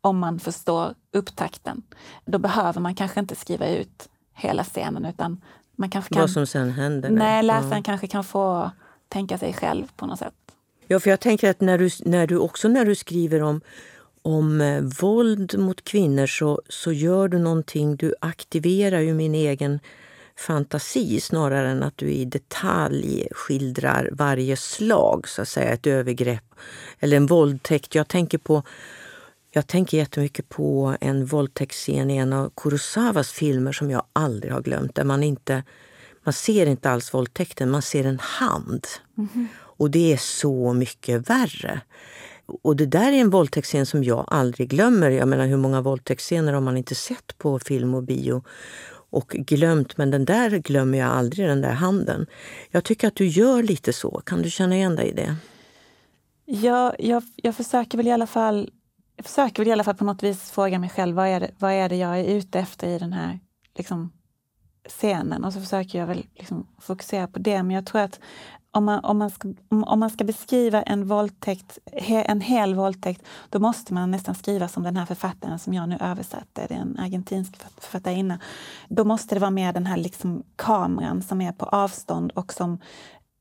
om man förstår upptakten. Då behöver man kanske inte skriva ut hela scenen utan man kanske kan... Vad som sen händer? Nej, läsaren ja. kanske kan få tänka sig själv på något sätt. Ja, för jag tänker att när du, när du också när du skriver om, om eh, våld mot kvinnor så, så gör du någonting, du aktiverar ju min egen fantasi snarare än att du i detalj skildrar varje slag, så att säga, ett övergrepp eller en våldtäkt. Jag tänker på jag tänker jättemycket på en våldtäktsscen i en av Kurosawas filmer som jag aldrig har glömt. Där man inte man ser inte alls våldtäkten, man ser en hand. Mm -hmm. Och det är så mycket värre. Och det där är en våldtäktsscen som jag aldrig glömmer. Jag menar hur många våldtäktsscener har man inte sett på film och bio och glömt, men den där glömmer jag aldrig, den där handen. Jag tycker att du gör lite så. Kan du känna igen dig i det? Ja, jag, jag försöker väl i alla fall jag försöker väl i alla fall på något vis fråga mig själv vad är det, vad är det jag är ute efter i den här liksom, scenen och så försöker jag väl liksom, fokusera på det. Men jag tror att om man, om man, ska, om, man ska beskriva en våldtäkt, en hel våldtäkt, då måste man nästan skriva som den här författaren som jag nu översatte, det är en argentinsk författarinna. Då måste det vara med den här liksom kameran som är på avstånd och som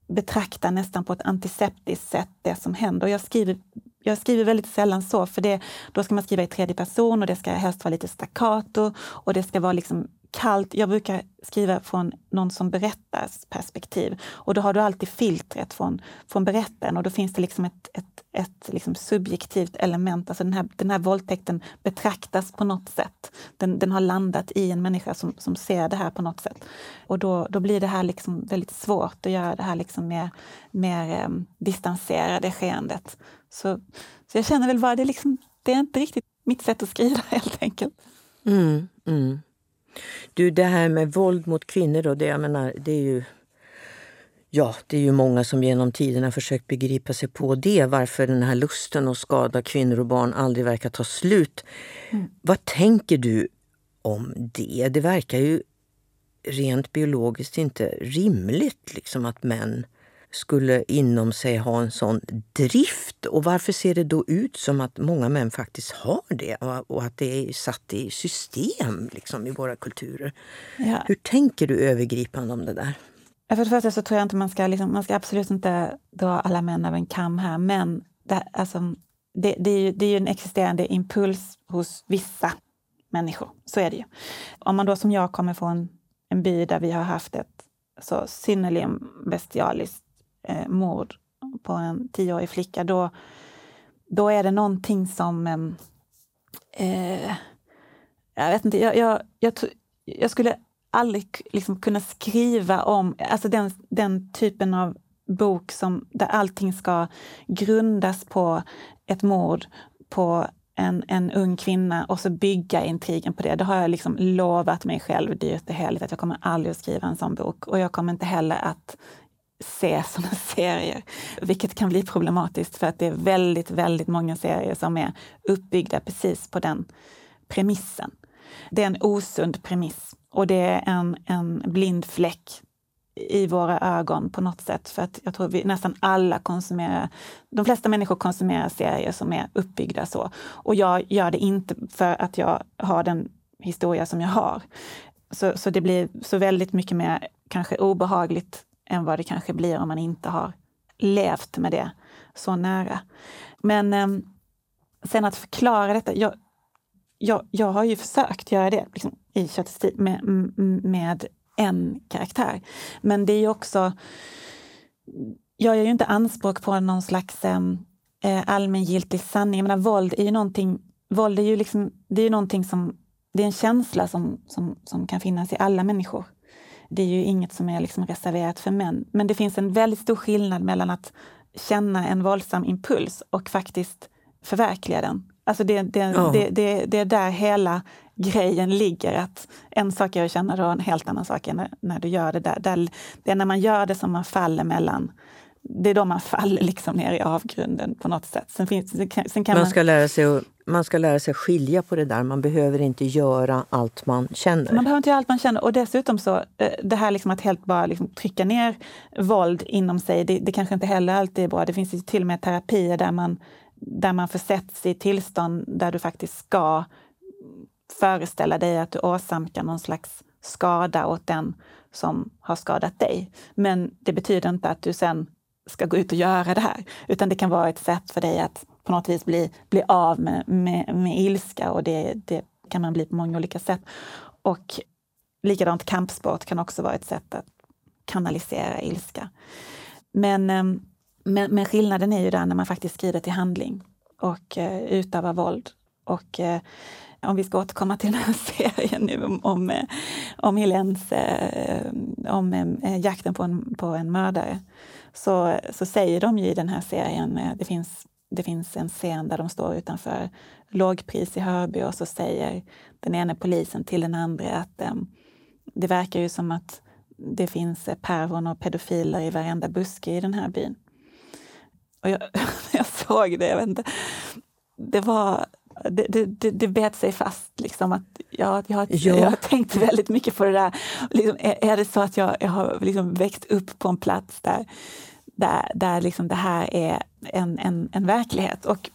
betraktar nästan på ett antiseptiskt sätt det som händer. Och jag skriver jag skriver väldigt sällan så, för det, då ska man skriva i tredje person och det ska helst vara lite staccato och det ska vara liksom kallt. Jag brukar skriva från någon som berättas perspektiv och då har du alltid filtret från, från berättaren och då finns det liksom ett, ett, ett liksom subjektivt element. Alltså den här, den här våldtäkten betraktas på något sätt. Den, den har landat i en människa som, som ser det här på något sätt. Och då, då blir det här liksom väldigt svårt att göra det här liksom mer, mer um, distanserade skeendet. Så, så jag känner väl bara det, liksom, det är inte riktigt mitt sätt att skriva helt enkelt. Mm, mm. Du, det här med våld mot kvinnor då, det, jag menar, det är ju Ja, det är ju många som genom tiderna försökt begripa sig på det, varför den här lusten att skada kvinnor och barn aldrig verkar ta slut. Mm. Vad tänker du om det? Det verkar ju rent biologiskt inte rimligt liksom att män skulle inom sig ha en sån drift. Och varför ser det då ut som att många män faktiskt har det och att det är satt i system liksom, i våra kulturer? Ja. Hur tänker du övergripande om det där? För det första så tror jag inte man ska, liksom, man ska absolut inte dra alla män över en kam här, men det, alltså, det, det, är ju, det är ju en existerande impuls hos vissa människor. Så är det ju. Om man då som jag kommer från en by där vi har haft ett så synnerligen bestialiskt eh, mord på en tioårig flicka, då, då är det någonting som... Ehm, eh, jag vet inte, jag, jag, jag, jag skulle aldrig liksom kunna skriva om alltså den, den typen av bok som, där allting ska grundas på ett mord på en, en ung kvinna och så bygga intrigen på det. Det har jag liksom lovat mig själv dyrt och heligt att jag kommer aldrig att skriva en sån bok. Och jag kommer inte heller att se såna serier, vilket kan bli problematiskt för att det är väldigt, väldigt många serier som är uppbyggda precis på den premissen. Det är en osund premiss och det är en, en blind fläck i våra ögon på något sätt. För att jag tror vi nästan alla konsumerar, de flesta människor konsumerar serier som är uppbyggda så. Och jag gör det inte för att jag har den historia som jag har. Så, så det blir så väldigt mycket mer kanske obehagligt än vad det kanske blir om man inte har levt med det så nära. Men eh, sen att förklara detta. Jag, jag, jag har ju försökt göra det liksom, i Köttets tid med, med en karaktär. Men det är ju också jag gör ju inte anspråk på någon slags ehm, eh, allmängiltig sanning. Jag menar, våld är ju någonting, våld är ju liksom, det är ju någonting som, det är en känsla som, som, som kan finnas i alla människor. Det är ju inget som är liksom reserverat för män. Men det finns en väldigt stor skillnad mellan att känna en våldsam impuls och faktiskt förverkliga den. Alltså det, det, ja. det, det, är där hela grejen ligger. Att en sak är att känna det och en helt annan sak är när, när du gör det där. där. Det är när man gör det som man faller mellan det är då man faller liksom ner i avgrunden på något sätt. Sen finns, sen kan man, ska man... Lära sig, man ska lära sig skilja på det där. Man behöver inte göra allt man känner. Man behöver inte göra allt man känner. Och dessutom så, eh, det här liksom att helt bara liksom trycka ner våld inom sig, det, det kanske inte heller alltid är bra. Det finns ju till och med terapier där man, där man försätts i tillstånd där du faktiskt ska föreställa dig att du åsamkar någon slags skada åt den som har skadat dig. Men det betyder inte att du sen ska gå ut och göra det här, utan det kan vara ett sätt för dig att på något vis bli, bli av med, med, med ilska och det, det kan man bli på många olika sätt. Och likadant kampsport kan också vara ett sätt att kanalisera ilska. Men, ehm, men, men skillnaden är ju där när man faktiskt skrider till handling och uh, utövar våld. Och uh, om vi ska återkomma till den här serien nu om, om, eh, om Helens, om jakten på en, på en mördare, så, så säger de ju i den här serien, det finns det finns en scen där de står utanför lågpris i Hörby och så säger den ena polisen till den andra att um, det verkar ju som att det finns pervon och pedofiler i varenda buske i den här byn. Och jag, jag såg det, jag vet inte, det var det, det, det bet sig fast. Liksom, att jag, jag, ja. jag har tänkt väldigt mycket på det där. Liksom, är, är, det så att jag, jag har liksom växt upp på en plats där, där, där liksom det här är en, en, en verklighet? Och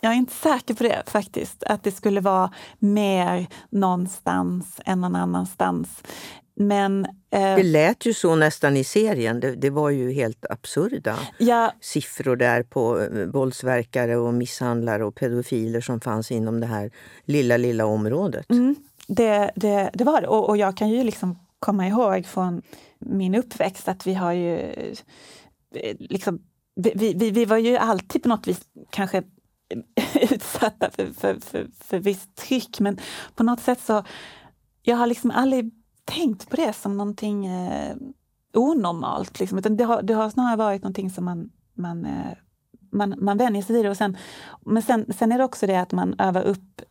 jag är inte säker på det faktiskt, att det skulle vara mer någonstans än någon annanstans. Men, eh, det lät ju så nästan i serien. Det, det var ju helt absurda ja, siffror där på eh, våldsverkare och misshandlare och pedofiler som fanns inom det här lilla, lilla området. Mm, det, det, det, var det. Och, och, jag kan ju liksom komma ihåg från min uppväxt att vi har ju Eh, liksom, vi, vi, vi var ju alltid på något vis kanske utsatta för, för, för, för visst tryck, men på något sätt så jag har liksom aldrig tänkt på det som någonting eh, onormalt. Liksom. Utan det, har, det har snarare varit någonting som man, man, eh, man, man vänjer sig vid. Och sen, men sen, sen är det också det att man övar upp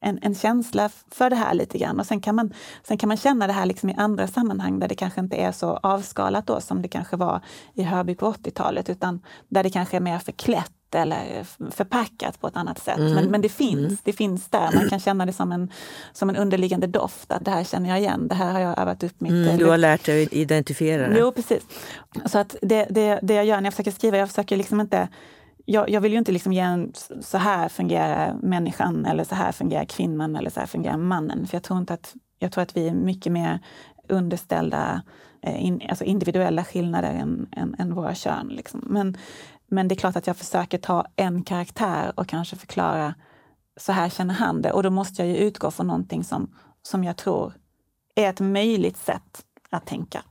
en, en känsla för det här lite grann. Och sen kan man, sen kan man känna det här liksom i andra sammanhang där det kanske inte är så avskalat då som det kanske var i Hörby på 80-talet, utan där det kanske är mer förklätt eller förpackat på ett annat sätt. Mm. Men, men det finns, mm. det finns där. Man kan känna det som en, som en underliggande doft, att det här känner jag igen, det här har jag övat upp mitt... Mm, du har lärt dig att identifiera det. Jo, precis. Så att det, det, det jag gör när jag försöker skriva, jag försöker liksom inte jag, jag, vill ju inte liksom ge en så här fungerar människan eller så här fungerar kvinnan eller så här fungerar mannen. För jag tror inte att, jag tror att vi är mycket mer underställda eh, in, alltså individuella skillnader än, än, än våra kön. Liksom. Men, men det är klart att jag försöker ta en karaktär och kanske förklara så här känner han det. Och då måste jag ju utgå från någonting som, som jag tror är ett möjligt sätt att tänka.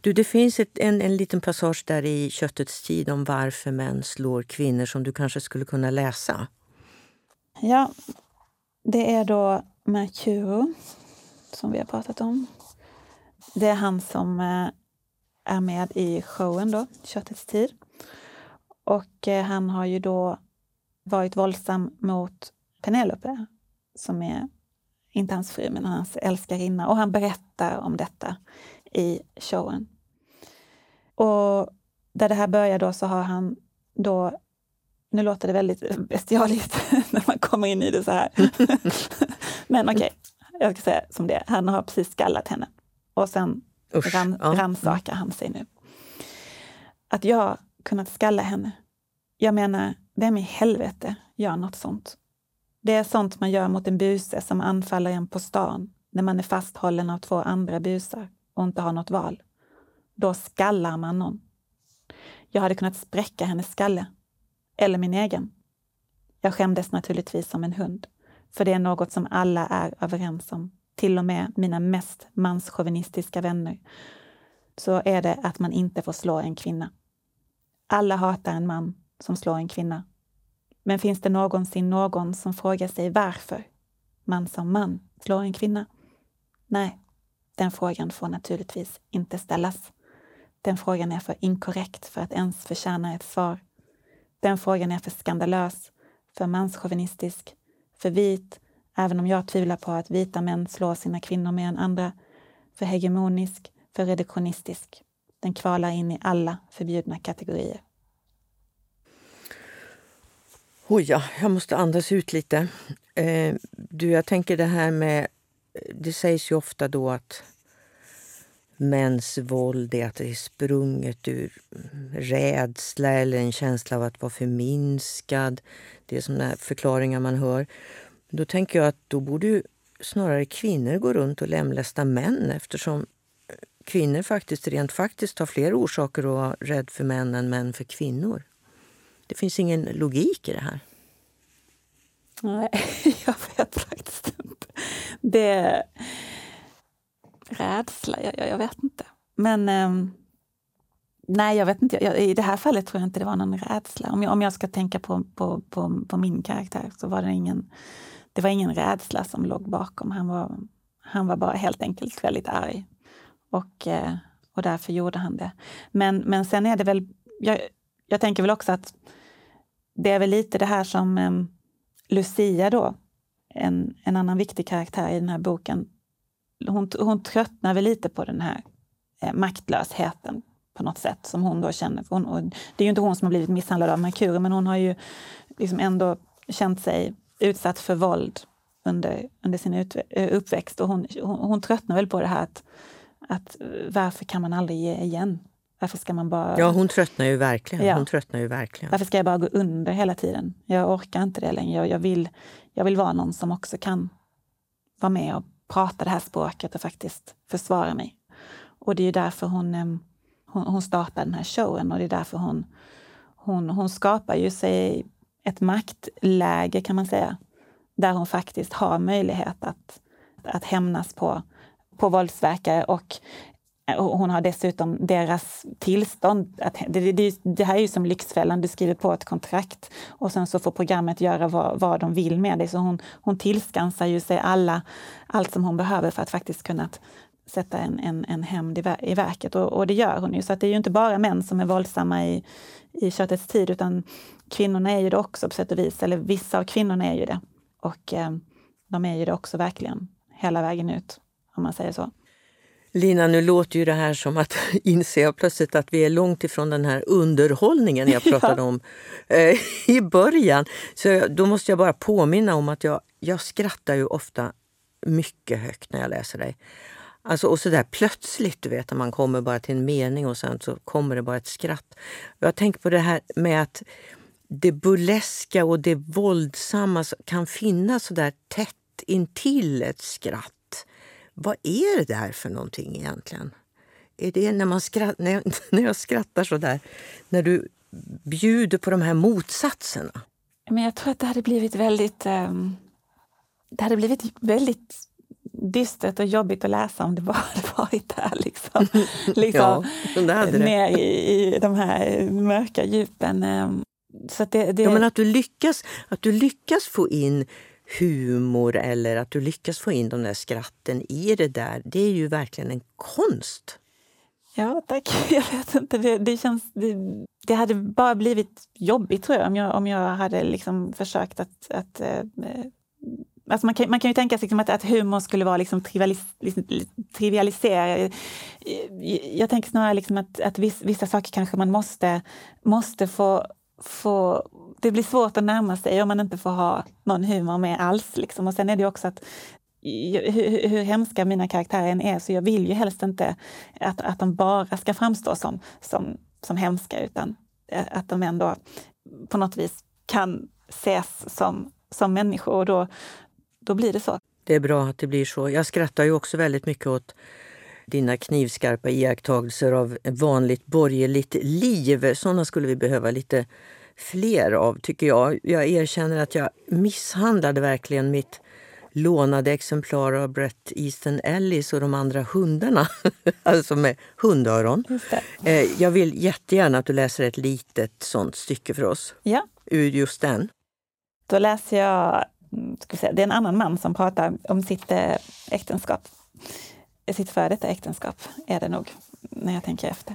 Du, det finns ett, en, en liten passage där i Köttets tid om varför män slår kvinnor som du kanske skulle kunna läsa. Ja, det är då Mercuro som vi har pratat om. Det är han som eh, är med i showen då, Köttets tid. Och eh, han har ju då varit våldsam mot Penelope, som är inte hans fru, men hans älskarinna. Och han berättar om detta i showen. Och där det här börjar då så har han då nu låter det väldigt bestialiskt när man kommer in i det så här. Men okej, okay, jag ska säga som det Han har precis skallat henne och sen ran, ja. rannsakar han sig nu. Att jag kunnat skalla henne. Jag menar, vem i helvete gör något sånt? Det är sånt man gör mot en buse som anfaller en på stan när man är fasthållen av två andra busar och inte har något val. Då skallar man någon. Jag hade kunnat spräcka hennes skalle. Eller min egen. Jag skämdes naturligtvis som en hund. För det är något som alla är överens om. Till och med mina mest manschauvinistiska vänner. så är det att man inte får slå en kvinna. Alla hatar en man som slår en kvinna. Men finns det någonsin någon som frågar sig varför man som man slår en kvinna? Nej, den frågan får naturligtvis inte ställas. Den frågan är för inkorrekt för att ens förtjäna ett svar. Den frågan är för skandalös, för manschauvinistisk, för vit, även om jag tvivlar på att vita män slår sina kvinnor mer än andra, för hegemonisk, för reduktionistisk. Den kvalar in i alla förbjudna kategorier. Oj, ja, jag måste andas ut lite. Eh, du, jag tänker det här med... Det sägs ju ofta då att mäns våld är att det är sprunget ur rädsla eller en känsla av att vara förminskad. Det är sådana förklaringar man hör. Då tänker jag att då borde ju snarare kvinnor gå runt och lemlästa män eftersom kvinnor faktiskt rent faktiskt har fler orsaker att vara rädd för män än män för kvinnor. Det finns ingen logik i det här. Nej, jag vet faktiskt inte. Det... Rädsla? Jag, jag vet inte. Men... Ehm, nej, jag vet inte. Jag, I det här fallet tror jag inte det var någon rädsla. Om jag, om jag ska tänka på, på, på, på min karaktär så var det ingen, det var ingen rädsla som låg bakom. Han var, han var bara helt enkelt väldigt arg. Och, eh, och därför gjorde han det. Men, men sen är det väl... Jag, jag tänker väl också att det är väl lite det här som ehm, Lucia då, en, en annan viktig karaktär i den här boken, hon, hon tröttnar väl lite på den här eh, maktlösheten på något sätt som hon då känner. Hon, det är ju inte hon som har blivit misshandlad av Merkur, men hon har ju liksom ändå känt sig utsatt för våld under, under sin ut, eh, uppväxt. Och hon, hon, hon tröttnar väl på det här att, att varför kan man aldrig ge igen? Varför ska man bara... Ja, hon tröttnar ju verkligen. Ja. Hon tröttnar ju verkligen. Varför ska jag bara gå under hela tiden? Jag orkar inte det längre. Jag, jag, vill, jag vill vara någon som också kan vara med och prata det här språket och faktiskt försvara mig. Och det är ju därför hon, hon, hon startar den här showen och det är därför hon, hon, hon skapar ju sig ett maktläge kan man säga, där hon faktiskt har möjlighet att, att hämnas på, på våldsverkare och Eh, hon har dessutom deras tillstånd. Att, det, det, det, här är ju som Lyxfällan, du skriver på ett kontrakt och sen så får programmet göra vad, vad de vill med dig. Så hon, hon tillskansar ju sig alla, allt som hon behöver för att faktiskt kunna sätta en, en, en hämnd i, i verket. Och, och, det gör hon ju. Så att det är ju inte bara män som är våldsamma i, i köttets tid, utan kvinnorna är ju det också på sätt och vis. Eller vissa av kvinnorna är ju det. Och eh, de är ju det också verkligen, hela vägen ut, om man säger så. Lina, nu låter ju det här som att inser jag plötsligt att vi är långt ifrån den här underhållningen jag pratade ja. om eh, i början. Så då måste jag bara påminna om att jag, jag skrattar ju ofta mycket högt när jag läser dig. Alltså, och så där plötsligt, du vet, när man kommer bara till en mening och sen så kommer det bara ett skratt. Jag tänker på det här med att det burleska och det våldsamma kan finnas så där tätt intill ett skratt. Vad är det där för någonting egentligen? Är det när, man skratt, när, jag, när jag skrattar så där, när du bjuder på de här motsatserna? Men jag tror att det hade blivit väldigt... Um, det hade blivit väldigt dystert och jobbigt att läsa om det bara hade varit där. Liksom. liksom ja, ner i, i de här mörka djupen. Ehm, så det, det... Ja, men att du, lyckas, att du lyckas få in humor eller att du lyckas få in de där skratten i det där, det är ju verkligen en konst. Ja, tack. Jag vet inte. Det, det känns, det, det, hade bara blivit jobbigt tror jag om jag, om jag hade liksom försökt att... att eh, eh alltså man, kan, man kan ju tänka sig liksom att, att humor skulle vara liksom trivialis, liksom, trivialisera. Eh, jag tänker snarare liksom att, att vissa saker kanske man måste, måste få, få det blir svårt att närma sig om man inte får ha någon humor med alls. Liksom. Och sen är det också att hur, hur hemska mina karaktärer än är, så jag vill ju helst inte att, att de bara ska framstå som, som, som hemska, utan eh, att de ändå på något vis kan ses som, som människor och då, då blir det så. Det är bra att det blir så. Jag skrattar ju också väldigt mycket åt dina knivskarpa iakttagelser av vanligt borgerligt liv. Sådana skulle vi behöva lite fler av, tycker jag. Jag erkänner att jag misshandlade verkligen mitt lånade exemplar av Brett Easton Ellis och de andra hundarna. alltså med hundöron. Eh, jag vill jättegärna att du läser ett litet sånt stycke för oss. Ja. Ur just den. Då läser jag, mm, ska säga, det är en annan man som pratar om sitt eh, äktenskap. Sitt före detta äktenskap är det nog, när jag tänker efter.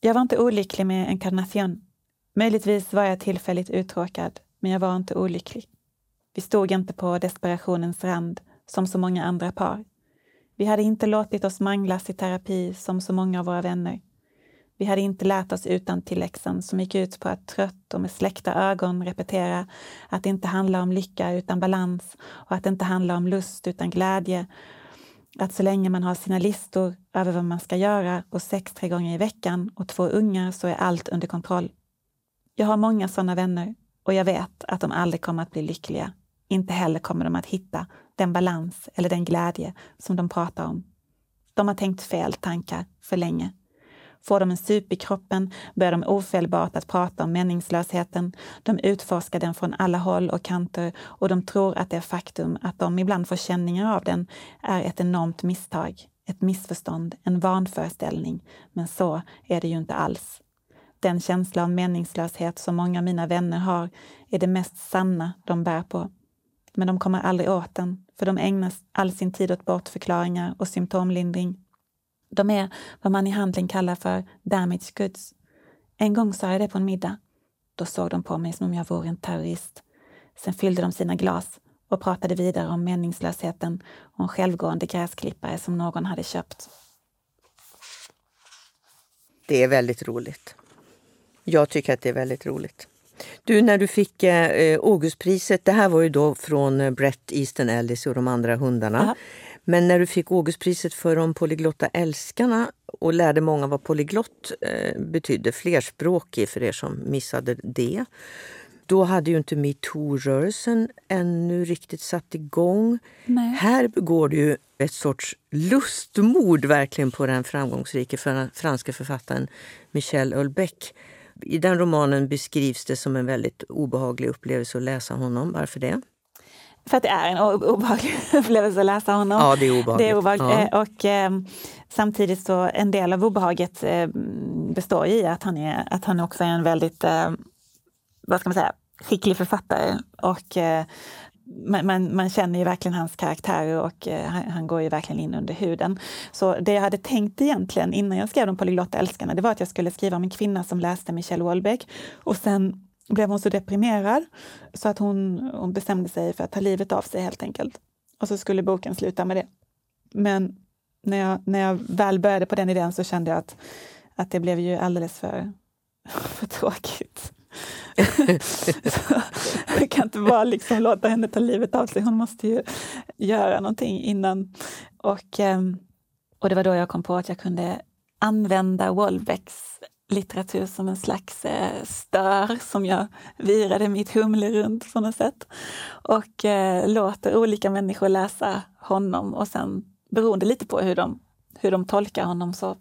Jag var inte olycklig med Encarnacion. Möjligtvis var jag tillfälligt uttråkad, men jag var inte olycklig. Vi stod inte på desperationens rand som så många andra par. Vi hade inte låtit oss manglas i terapi som så många av våra vänner. Vi hade inte lärt oss utan tilläxan som gick ut på att trött och med släckta ögon repetera att det inte handlar om lycka utan balans och att det inte handlar om lust utan glädje. Att så länge man har sina listor över vad man ska göra och sex tre gånger i veckan och två ungar så är allt under kontroll. Jag har många sådana vänner och jag vet att de aldrig kommer att bli lyckliga. Inte heller kommer de att hitta den balans eller den glädje som de pratar om. De har tänkt fel tankar för länge. Får de en sup i kroppen börjar de ofelbart att prata om meningslösheten. De utforskar den från alla håll och kanter och de tror att det faktum att de ibland får känningar av den är ett enormt misstag, ett missförstånd, en vanföreställning. Men så är det ju inte alls. Den känsla av meningslöshet som många av mina vänner har är det mest sanna de bär på. Men de kommer aldrig åt den, för de ägnar all sin tid åt bortförklaringar och symptomlindring. De är vad man i handling kallar för damage goods. En gång sa jag det på en middag. Då såg de på mig som om jag vore en terrorist. Sen fyllde de sina glas och pratade vidare om meningslösheten och en självgående gräsklippare som någon hade köpt. Det är väldigt roligt. Jag tycker att det är väldigt roligt. Du, när du fick eh, Augustpriset, det här var ju då från eh, Brett Easton Ellis och de andra hundarna. Aha. Men när du fick Augustpriset för de polyglotta älskarna och lärde många vad polyglott eh, betydde, flerspråkig för er som missade det. Då hade ju inte metoo-rörelsen ännu riktigt satt igång. Nej. Här begår du ju ett sorts lustmord verkligen på den framgångsrike franska författaren Michel Houellebecq. I den romanen beskrivs det som en väldigt obehaglig upplevelse att läsa honom. Varför det? För att det är en obehaglig upplevelse att läsa honom. Ja, det är obehagligt. Det är obehagligt. Ja. Eh, och eh, samtidigt så en del av obehaget eh, består i att han, är, att han också är en väldigt, eh, vad ska man säga, skicklig författare. Och eh, man, man, man, känner ju verkligen hans karaktär och eh, han, han, går ju verkligen in under huden. Så det jag hade tänkt egentligen innan jag skrev De polyglotta älskarna, det var att jag skulle skriva om en kvinna som läste Michelle Houellebecq och sen blev hon så deprimerad så att hon, hon bestämde sig för att ta livet av sig helt enkelt. Och så skulle boken sluta med det. Men när jag, när jag väl började på den idén så kände jag att, att det blev ju alldeles för, för tråkigt jag kan inte bara liksom låta henne ta livet av sig. Hon måste ju göra någonting innan. Och, ehm, och det var då jag kom på att jag kunde använda Wolbecks litteratur som en slags eh, stör som jag virade mitt humle runt på något sätt. Och eh, låter olika människor läsa honom och sen beroende lite på hur de, hur de tolkar honom så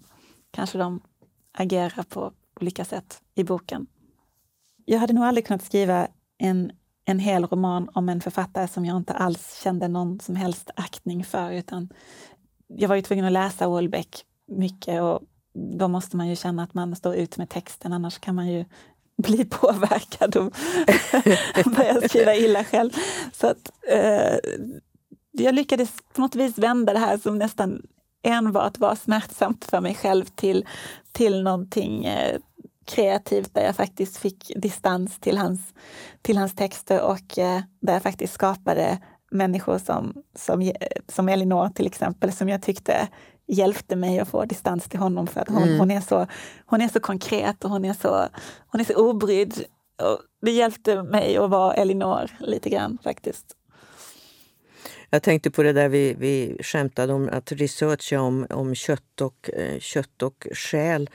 kanske de agerar på olika sätt i boken. Jag hade nog aldrig kunnat skriva en, en hel roman om en författare som jag inte alls kände någon som helst aktning för utan jag var ju tvungen att läsa Houellebecq mycket och då måste man ju känna att man står ut med texten, annars kan man ju bli påverkad och börja skriva illa själv. Så att, eh, jag lyckades på något vis vända det här som nästan enbart var smärtsamt för mig själv till, till någonting eh, kreativt där jag faktiskt fick distans till hans, till hans texter och eh, där jag faktiskt skapade människor som, som, som Elinor till exempel, som jag tyckte hjälpte mig att få distans till honom för att hon, mm. hon, är, så, hon är så konkret och hon är så, hon är så obrydd. Och det hjälpte mig att vara Elinor lite grann faktiskt. Jag tänkte på det där vi, vi skämtade om, att researcha om, om kött, och, eh, kött och själ.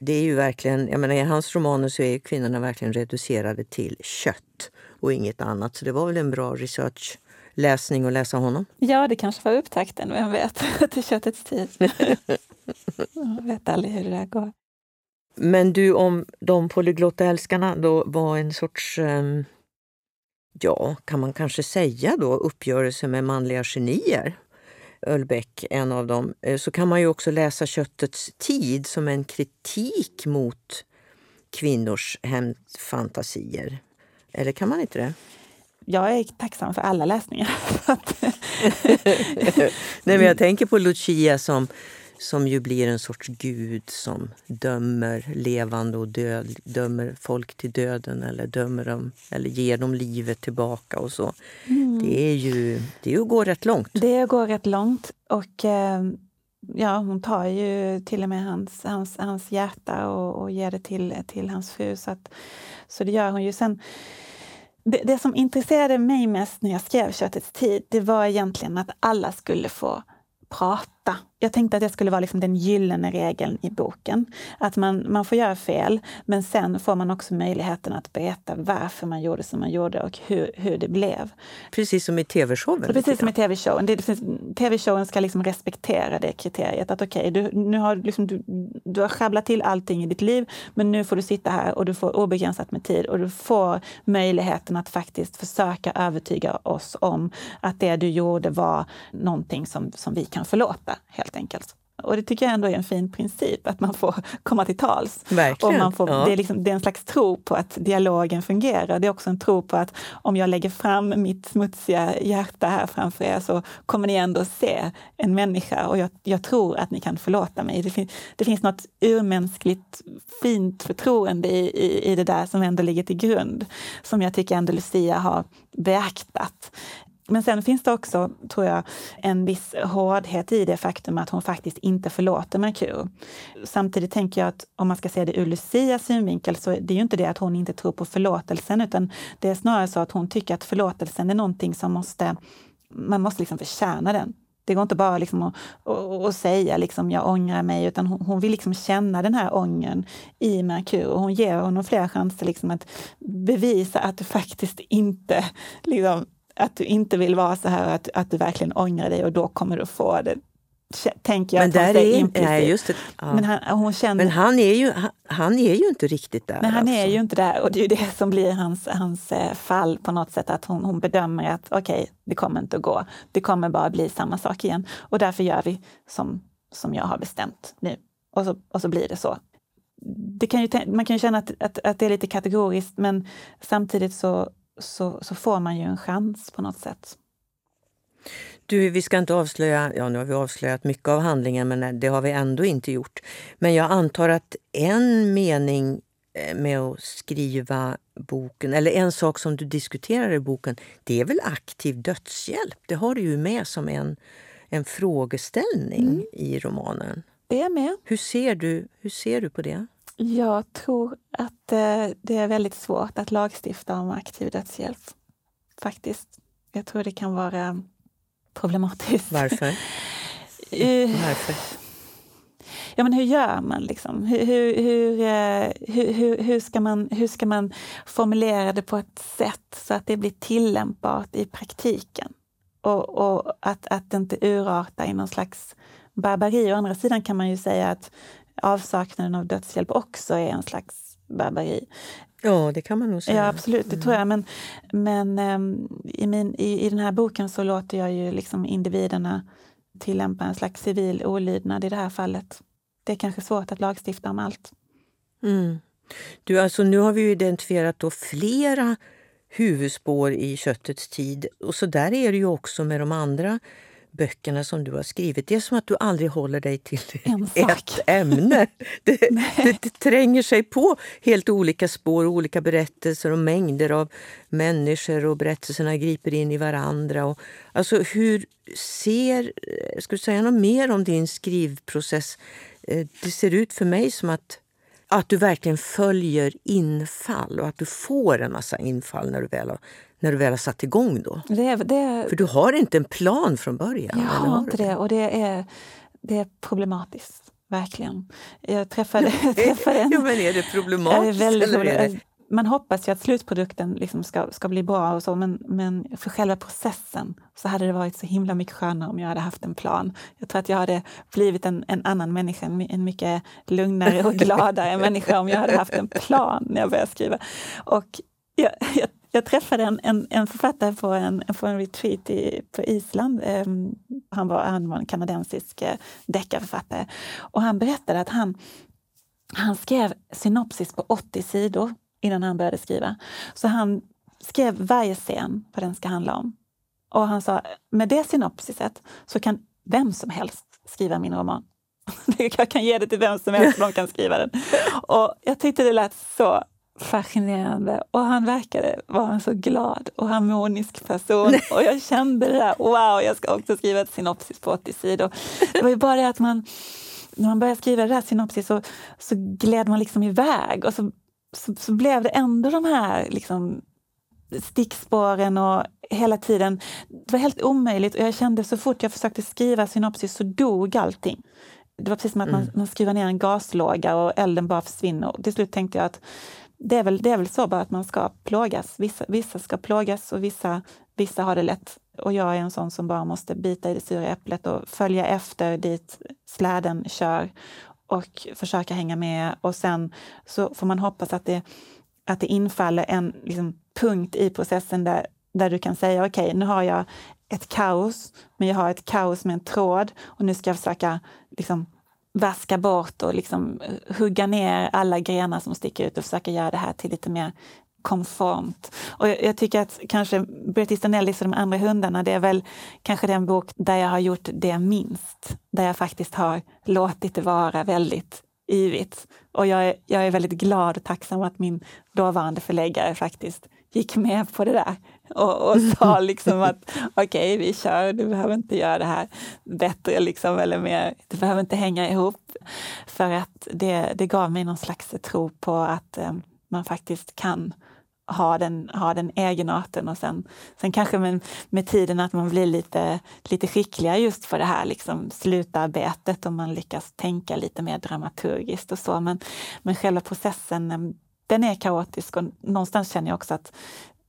Det är ju verkligen, jag menar, I hans romaner så är kvinnorna verkligen reducerade till kött och inget annat. Så det var väl en bra research läsning och läsa honom? Ja, det kanske var upptakten, vem vet, till köttets tid. Jag vet aldrig hur det där går. Men du, om de polyglotta älskarna då var en sorts... Um, ja, kan man kanske säga då, uppgörelse med manliga genier. Ölbeck, en av dem, eh, så kan man ju också läsa Köttets tid som en kritik mot kvinnors hämndfantasier. Eller kan man inte det? Jag är tacksam för alla läsningar. Nej, men jag tänker på Lucia som, som ju blir en sorts gud som dömer levande och död, dömer folk till döden eller dömer dem eller ger dem livet tillbaka och så. Mm. Det är ju det är att gå rätt långt. Det går rätt långt och eh, ja, hon tar ju till och med hans, hans, hans hjärta och, och ger det till, till hans fru. Så, att, så det gör hon ju. Sen, det, det, som intresserade mig mest när jag skrev Köttets tid, det var egentligen att alla skulle få prata jag tänkte att det skulle vara liksom den gyllene regeln i boken. Att man, man får göra fel, men sen får man också möjligheten att berätta varför man gjorde som man gjorde och hur, hur det blev. Precis som i tv-showen? Precis som i tv-showen. TV-showen ska liksom respektera det kriteriet. Att okej, okay, du, nu har liksom, du, du har sjabblat till allting i ditt liv, men nu får du sitta här och du får obegränsat med tid och du får möjligheten att faktiskt försöka övertyga oss om att det du gjorde var någonting som, som vi kan förlåta. Helt enkelt. Och det tycker jag ändå är en fin princip, att man får komma till tals. Verkligen. Och man får, ja. det, är liksom, det är en slags tro på att dialogen fungerar. Det är också en tro på att om jag lägger fram mitt smutsiga hjärta här framför er så kommer ni ändå se en människa och jag, jag tror att ni kan förlåta mig. Det, fin, det finns något urmänskligt fint förtroende i, i, i det där som ändå ligger till grund, som jag tycker ändå Lucia har beaktat. Men sen finns det också, tror jag, en viss hårdhet i det faktum att hon faktiskt inte förlåter Merkur. Samtidigt tänker jag att om man ska se det ur Lucias synvinkel så det är ju inte det att hon inte tror på förlåtelsen utan det är snarare så att hon tycker att förlåtelsen är någonting som måste, man måste liksom förtjäna den. Det går inte bara liksom att, att, att säga liksom, jag ångrar mig, utan hon, hon, vill liksom känna den här ångern i Merkur. Och hon ger honom flera chanser liksom att bevisa att du faktiskt inte liksom, att du inte vill vara så här, att, att du verkligen ångrar dig och då kommer du få det. Tänker jag men där är, nej, just det, ja. men, han, hon känner, men han är ju, han, han är ju inte riktigt där. Nej, han alltså. är ju inte där och det är ju det som blir hans, hans eh, fall på något sätt, att hon, hon bedömer att okej, okay, det kommer inte att gå. Det kommer bara bli samma sak igen och därför gör vi som, som jag har bestämt nu. Och så, och så blir det så. Det kan ju, man kan ju känna att, att, att det är lite kategoriskt men samtidigt så så, så får man ju en chans på något sätt. Du, vi ska inte avslöja, ja nu har vi avslöjat mycket av handlingen men det har vi ändå inte gjort. Men jag antar att en mening eh, med att skriva boken, eller en sak som du diskuterar i boken, det är väl aktiv dödshjälp? Det har du ju med som en, en frågeställning mm. i romanen. Det är med. Hur ser, du, hur ser du på det? Jag tror att eh, det är väldigt svårt att lagstifta om aktiv dödshjälp. Faktiskt. Jag tror det kan vara problematiskt. Varför? Eh, Varför? Ja, men hur gör man? Liksom? Hur, hur, hur, eh, hur, hur, ska man, hur ska man formulera det på ett sätt så att det blir tillämpbart i praktiken? Och, och att, att det inte urartar i någon slags barbari. Å andra sidan kan man ju säga att avsaknaden av dödshjälp också är en slags barbari. Ja, det kan man nog säga. Ja, absolut, det tror jag. Men, men um, i, min, i, i den här boken så låter jag ju liksom individerna tillämpa en slags civil olydnad i det här fallet. Det är kanske svårt att lagstifta om allt. Mm. Du, alltså, nu har vi identifierat då flera huvudspår i köttets tid. Och så där är det ju också med de andra böckerna som du har skrivit. Det är som att du aldrig håller dig till ett ämne. Det, det, det, tränger sig på helt olika spår, olika berättelser och mängder av människor och berättelserna griper in i varandra. Och, alltså hur ser... Ska du säga något mer om din skrivprocess? Eh, det ser ut för mig som att att du verkligen följer infall och att du får en massa infall när du väl har när du väl har satt igång då? Det, det, För du har inte en plan från början? Jag har inte det och det är, det är problematiskt. Verkligen. Jag träffade, jag träffade en... ja, men är det problematiskt? Är väldigt, eller är det... Man hoppas ju att slutprodukten liksom ska, ska bli bra, och så, men, men för själva processen så hade det varit så himla mycket skönare om jag hade haft en plan. Jag tror att jag hade blivit en, en annan människa, en mycket lugnare och gladare människa om jag hade haft en plan när jag började skriva. Och jag, jag, jag träffade en, en, en författare på en, på en retreat i, på Island. Um, han, var, han var en kanadensisk uh, deckarförfattare. Och han berättade att han, han skrev synopsis på 80 sidor innan han började skriva. Så han skrev varje scen vad den ska handla om. Och han sa, med det synopsiset så kan vem som helst skriva min roman. Jag kan ge det till vem som helst, de kan skriva den. Och jag tyckte det lät så fascinerande. Och han verkade vara en så glad och harmonisk person. Och jag kände det där, wow, jag ska också skriva ett synopsis på 80 sidor. Det var ju bara det att man, när man började skriva det där synopsis så, så gled man liksom iväg och så, så, så blev det ändå de här liksom, stickspåren och hela tiden. Det var helt omöjligt och jag kände så fort jag försökte skriva synopsis så dog allting. Det var precis som att man, mm. man skruvar ner en gaslåga och elden bara försvinner. Till slut tänkte jag att det är väl, det är väl så bara att man ska plågas. Vissa, vissa ska plågas och vissa, vissa har det lätt. Och jag är en sån som bara måste bita i det sura äpplet och följa efter dit släden kör och försöka hänga med. Och sen så får man hoppas att det, att det infaller en liksom, punkt i processen där, där du kan säga okej, okay, nu har jag ett kaos, men jag har ett kaos med en tråd och nu ska jag försöka liksom, vaska bort och liksom eh, hugga ner alla grenar som sticker ut och försöka göra det här till lite mer konformt. Och jag, jag tycker att kanske Bret Easton Ellis och de andra hundarna, det är väl kanske den bok där jag har gjort det minst. Där jag faktiskt har låtit det vara väldigt yvigt. Och jag är, jag är väldigt glad och tacksam att min dåvarande förläggare faktiskt gick med på det där och, och sa liksom att okej, okay, vi kör, du behöver inte göra det här bättre liksom, eller mer, det behöver inte hänga ihop. För att det, det gav mig någon slags tro på att eh, man faktiskt kan ha den, ha den egenarten och sen, sen kanske med, med tiden att man blir lite, lite skickligare just på det här liksom slutarbetet och man lyckas tänka lite mer dramaturgiskt och så. Men, men själva processen, eh, den är kaotisk och någonstans känner jag också att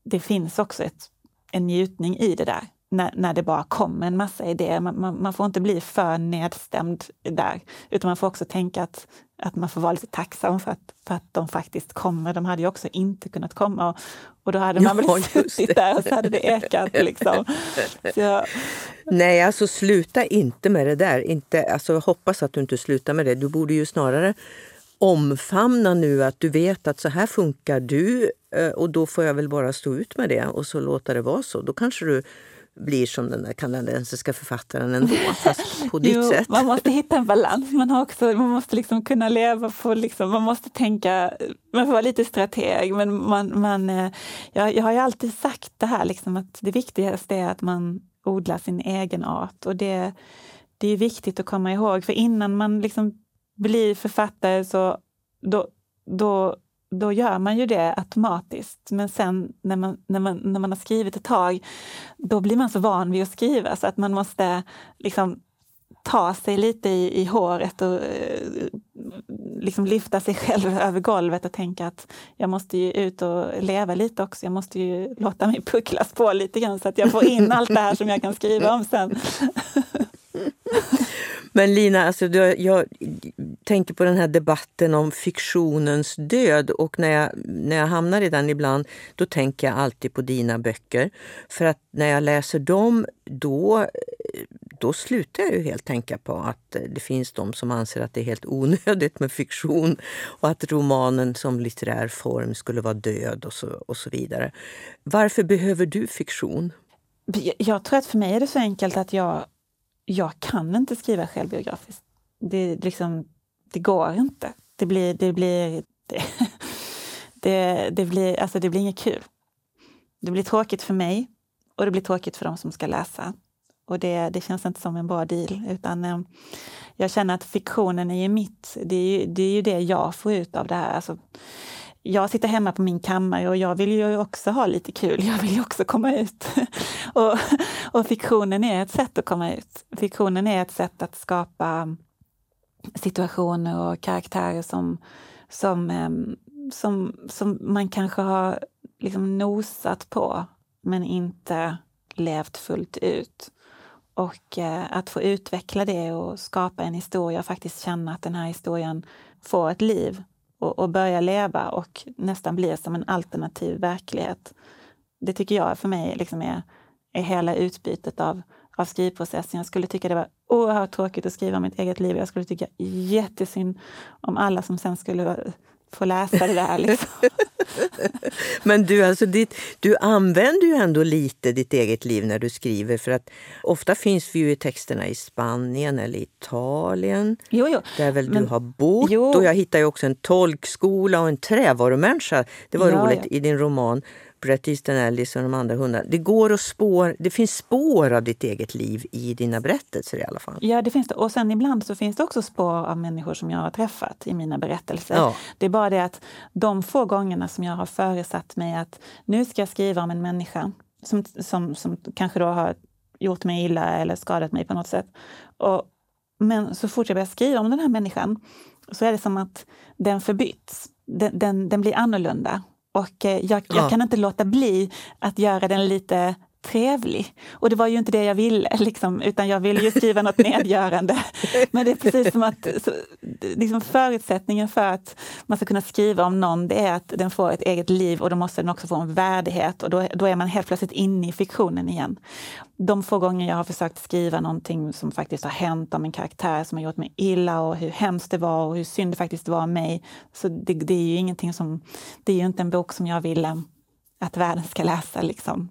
det finns också ett, en njutning i det där. När, när det bara kommer en massa idéer. Man, man, man, får inte bli för nedstämd där, utan man får också tänka att, att man får vara lite tacksam för att, för att de faktiskt kommer. De hade ju också inte kunnat komma och, och då hade man ja, väl suttit där och så hade det ekat. Liksom. Så. Nej, alltså sluta inte med det där. Inte, alltså, hoppas att du inte slutar med det. Du borde ju snarare omfamna nu att du vet att så här funkar du eh, och då får jag väl bara stå ut med det och så låta det vara så. Då kanske du blir som den där kanadensiska författaren ändå, fast på ditt jo, sätt. Man måste hitta en balans. Man, har också, man måste liksom kunna leva på... Liksom, man måste tänka... Man får vara lite strateg, men man, man, eh, jag, jag har ju alltid sagt det här liksom, att det viktigaste är att man odlar sin egen art. Och det, det är viktigt att komma ihåg, för innan man liksom blir författare så då, då, då gör man ju det automatiskt. Men sen när man, när, man, när man har skrivit ett tag, då blir man så van vid att skriva så att man måste liksom ta sig lite i, i håret och eh, liksom lyfta sig själv över golvet och tänka att jag måste ju ut och leva lite också. Jag måste ju låta mig pucklas på lite grann så att jag får in allt det här som jag kan skriva om sen. Men Lina, alltså, jag tänker på den här debatten om fiktionens död och när jag, när jag hamnar i den ibland, då tänker jag alltid på dina böcker. För att när jag läser dem, då, då slutar jag ju helt tänka på att det finns de som anser att det är helt onödigt med fiktion och att romanen som litterär form skulle vara död och så, och så vidare. Varför behöver du fiktion? Jag tror att för mig är det så enkelt att jag jag kan inte skriva självbiografiskt. Det, liksom, det går inte. Det blir, det blir, det, det, det, blir, alltså det blir inget kul. Det blir tråkigt för mig och det blir tråkigt för de som ska läsa. Och det, det känns inte som en bra deal. Utan eh, jag känner att fiktionen är ju mitt. Det är ju, det är ju det jag får ut av det här. Alltså, jag sitter hemma på min kammare och jag vill ju också ha lite kul. Jag vill ju också komma ut. och, och fiktionen är ett sätt att komma ut. Fiktionen är ett sätt att skapa situationer och karaktärer som, som, ehm, som, som man kanske har liksom nosat på men inte levt fullt ut. Och eh, att få utveckla det och skapa en historia och faktiskt känna att den här historien får ett liv och, och börja leva och nästan bli som en alternativ verklighet. Det tycker jag för mig liksom är, är hela utbytet av, av skrivprocessen. Jag skulle tycka det var oerhört tråkigt att skriva om mitt eget liv. Jag skulle tycka jättesynd om alla som sen skulle få läsa det där. Liksom. Men du, alltså ditt, du använder ju ändå lite ditt eget liv när du skriver. För att ofta finns vi ju i texterna i Spanien eller Italien. Jo, jo. Där väl men, du har bott. Jo. Och jag hittar ju också en tolkskola och en trävarumänniska. Det var ja, roligt ja. i din roman. Bret Easton Ellis och de andra hundarna. Det går att spår, det finns spår av ditt eget liv i dina berättelser i alla fall. Ja, det finns det. Och sen ibland så finns det också spår av människor som jag har träffat i mina berättelser. Ja. Det är bara det att de få gångerna som jag har föresatt mig att nu ska jag skriva om en människa som, som, som kanske då har gjort mig illa eller skadat mig på något sätt. Och, men så fort jag börjar skriva om den här människan så är det som att den förbyts. Den, den, den blir annorlunda. Och eh, jag, jag ja. kan inte låta bli att göra den lite trevlig. Och det var ju inte det jag ville, liksom, utan jag ville ju skriva något nedgörande. Men det är precis som att så, liksom förutsättningen för att man ska kunna skriva om någon, det är att den får ett eget liv och då måste den också få en värdighet och då, då är man helt plötsligt inne i fiktionen igen. De få gånger jag har försökt skriva någonting som faktiskt har hänt om en karaktär som har gjort mig illa och hur hemskt det var och hur synd det faktiskt var om mig. Så det, det är ju ingenting som, det är ju inte en bok som jag vill att världen ska läsa. Liksom.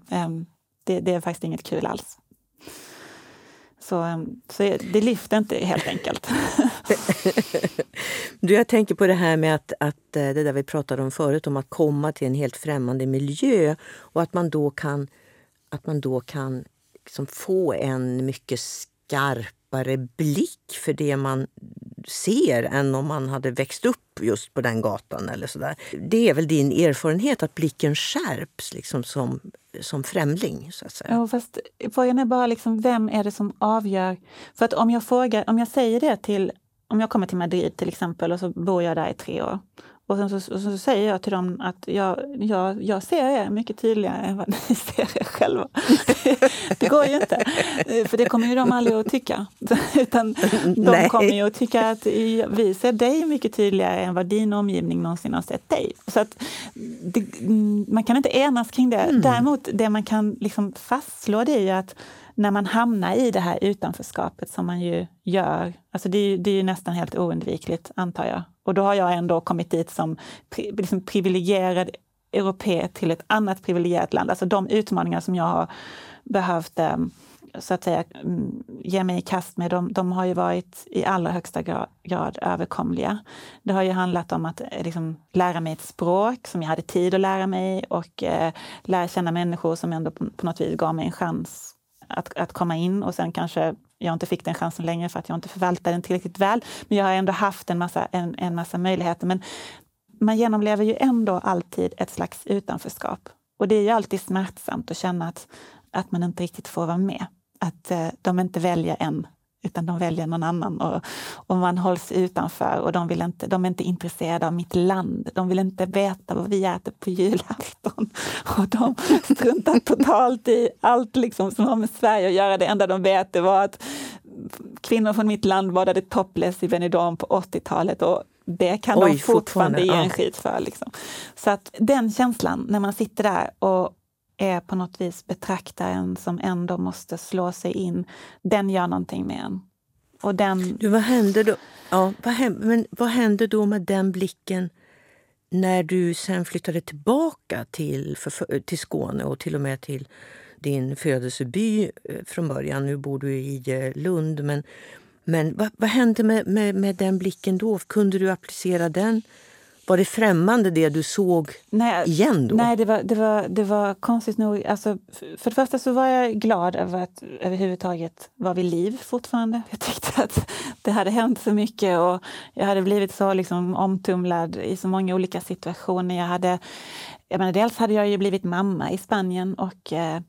Det, det är faktiskt inget kul alls. Så, ehm, så det lyfter inte helt enkelt. du, jag tänker på det här med att, att eh, det där vi pratade om förut, om att komma till en helt främmande miljö och att man då kan, att man då kan liksom få en mycket skarpare blick för det man ser än om man hade växt upp just på den gatan. eller så där. Det är väl din erfarenhet att blicken skärps liksom som, som främling? Så att säga. Ja, fast frågan är bara liksom, vem är det som avgör? För att om jag, frågar, om jag säger det till om jag kommer till Madrid till exempel och så bor jag där i tre år och sen så, och så säger jag till dem att jag, jag, jag ser er mycket tydligare än vad ni ser er själva. det går ju inte, för det kommer ju de aldrig att tycka. Utan de Nej. kommer ju att tycka att vi ser dig mycket tydligare än vad din omgivning någonsin har sett dig. Så att det, man kan inte enas kring det. Mm. Däremot, det man kan liksom fastslå det är ju att när man hamnar i det här utanförskapet som man ju gör, alltså det, är, det är ju nästan helt oundvikligt antar jag. Och då har jag ändå kommit dit som pri, liksom privilegierad europé till ett annat privilegierat land. Alltså de utmaningar som jag har behövt ehm, så att säga mm, ge mig i kast med, de, de har ju varit i allra högsta grad, grad överkomliga. Det har ju handlat om att eh, liksom, lära mig ett språk som jag hade tid att lära mig och eh, lära känna människor som ändå på, på något vis gav mig en chans att, att komma in och sen kanske jag inte fick den chansen längre för att jag inte förvaltade den tillräckligt väl. Men jag har ändå haft en massa, en, en massa möjligheter. Men man genomlever ju ändå alltid ett slags utanförskap. Och det är ju alltid smärtsamt att känna att, att man inte riktigt får vara med. Att eh, de inte väljer en utan de väljer någon annan. Och, och man hålls utanför och de, vill inte, de är inte intresserade av mitt land. De vill inte veta vad vi äter på julafton. Och de struntar totalt i allt liksom som har med Sverige att göra. Det enda de vet var att kvinnor från mitt land badade topless i Benidorm på 80-talet och det kan Oj, de fortfarande, fortfarande ge en skit för. Liksom. Så att den känslan när man sitter där och är på något vis betraktaren som ändå måste slå sig in, den gör någonting med en. Och den... Du, vad händer då? Ja, vad händer, men vad händer då med den blicken när du sen flyttade tillbaka till, för, till Skåne och till och med till din födelseby eh, från början? Nu bor du i Lund, men, men vad, vad hände med, med, med den blicken då? Kunde du applicera den var det främmande det du såg nej, igen då? Nej, det var, det var, det var konstigt nog. Alltså, för det första så var jag glad över att överhuvudtaget vara vid liv fortfarande. Jag tyckte att det hade hänt så mycket och jag hade blivit så liksom omtumlad i så många olika situationer. Jag hade, jag menar, dels hade jag ju blivit mamma i Spanien och eh,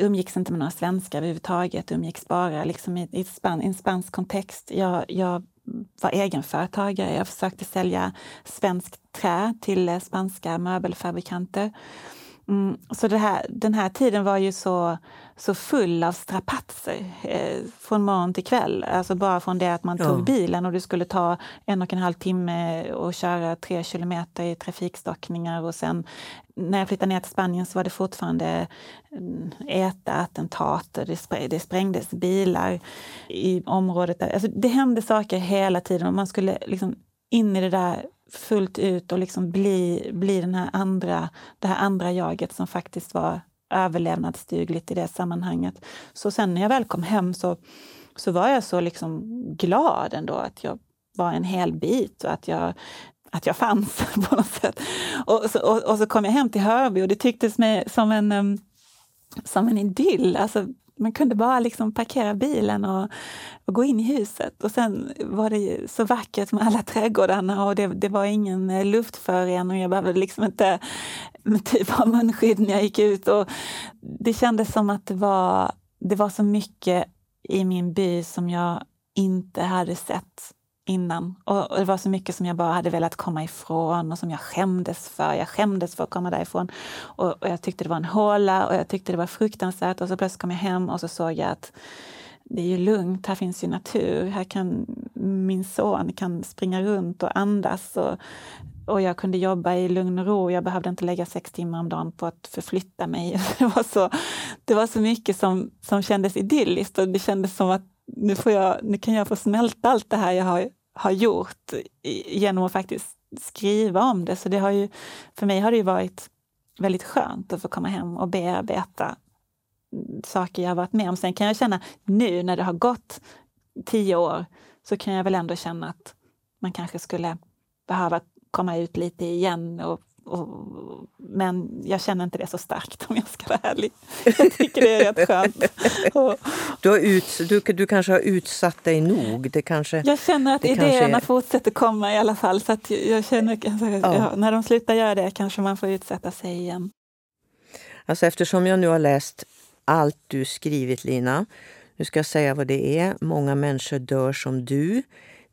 umgicks inte med några svenskar överhuvudtaget, umgicks bara liksom i, i, span, i en spansk kontext. Jag, jag var egenföretagare. Jag försökte sälja svenskt trä till eh, spanska möbelfabrikanter. Mm, så här, den här tiden var ju så, så full av strapatser eh, från morgon till kväll. Alltså bara från det att man tog bilen och det skulle ta en och en halv timme och köra tre kilometer i trafikstockningar och sen när jag flyttade ner till Spanien så var det fortfarande mm, äta, attentat, det, det sprängdes bilar i området. Där. Alltså det hände saker hela tiden och man skulle liksom in i det där fullt ut och liksom bli, bli den här andra, det här andra jaget som faktiskt var överlevnadsdugligt i det sammanhanget. Så sen när jag väl kom hem så, så var jag så liksom glad ändå att jag var en hel bit och att jag, att jag fanns på något sätt. Och så, och, och så kom jag hem till Hörby och det tycktes mig som en, som en idyll. Alltså, man kunde bara liksom parkera bilen och, och, gå in i huset. Och sen var det så vackert med alla trädgårdarna och det, det var ingen eh, luftförorening. Jag behövde liksom inte typ ha munskydd när jag gick ut. Och det kändes som att det var, det var så mycket i min by som jag inte hade sett innan. Och, det var så mycket som jag bara hade velat komma ifrån och som jag skämdes för. Jag skämdes för att komma därifrån. Och, och jag tyckte det var en håla och jag tyckte det var fruktansvärt. Och så plötsligt kom jag hem och så såg jag att det är ju lugnt, här finns ju natur. Här kan min son kan springa runt och andas. Och, och jag kunde jobba i lugn och ro. Jag behövde inte lägga sex timmar om dagen på att förflytta mig. Det var så, det var så mycket som, som kändes idylliskt och det kändes som att nu, får jag, nu kan jag få smälta allt det här jag har, har gjort genom att faktiskt skriva om det. Så det har ju, för mig har det varit väldigt skönt att få komma hem och bearbeta saker jag varit med om. Sen kan jag känna nu när det har gått tio år så kan jag väl ändå känna att man kanske skulle behöva komma ut lite igen och och, men jag känner inte det så starkt om jag ska vara ärlig. Jag tycker det är rätt skönt. du, har ut, du, du kanske har utsatt dig nog? Det kanske, jag känner att idéerna är... fortsätter komma i alla fall. Så att jag känner, alltså, ja. Ja, när de slutar göra det kanske man får utsätta sig igen. Alltså eftersom jag nu har läst allt du skrivit Lina, nu ska jag säga vad det är. Många människor dör som du.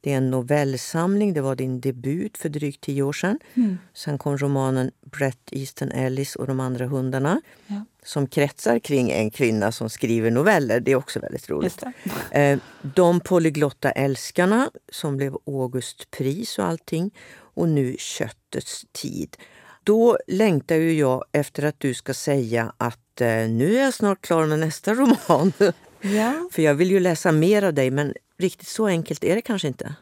Det är en novellsamling. Det var din debut för drygt tio år sedan. Mm. Sen kom romanen Brett Easton Ellis och de andra hundarna ja. som kretsar kring en kvinna som skriver noveller. Det är också väldigt roligt. Eh, de polyglotta älskarna som blev Augustpris och allting. Och nu Köttets tid. Då längtar ju jag efter att du ska säga att eh, nu är jag snart klar med nästa roman. Ja. För jag vill ju läsa mer av dig men riktigt så enkelt är det kanske inte?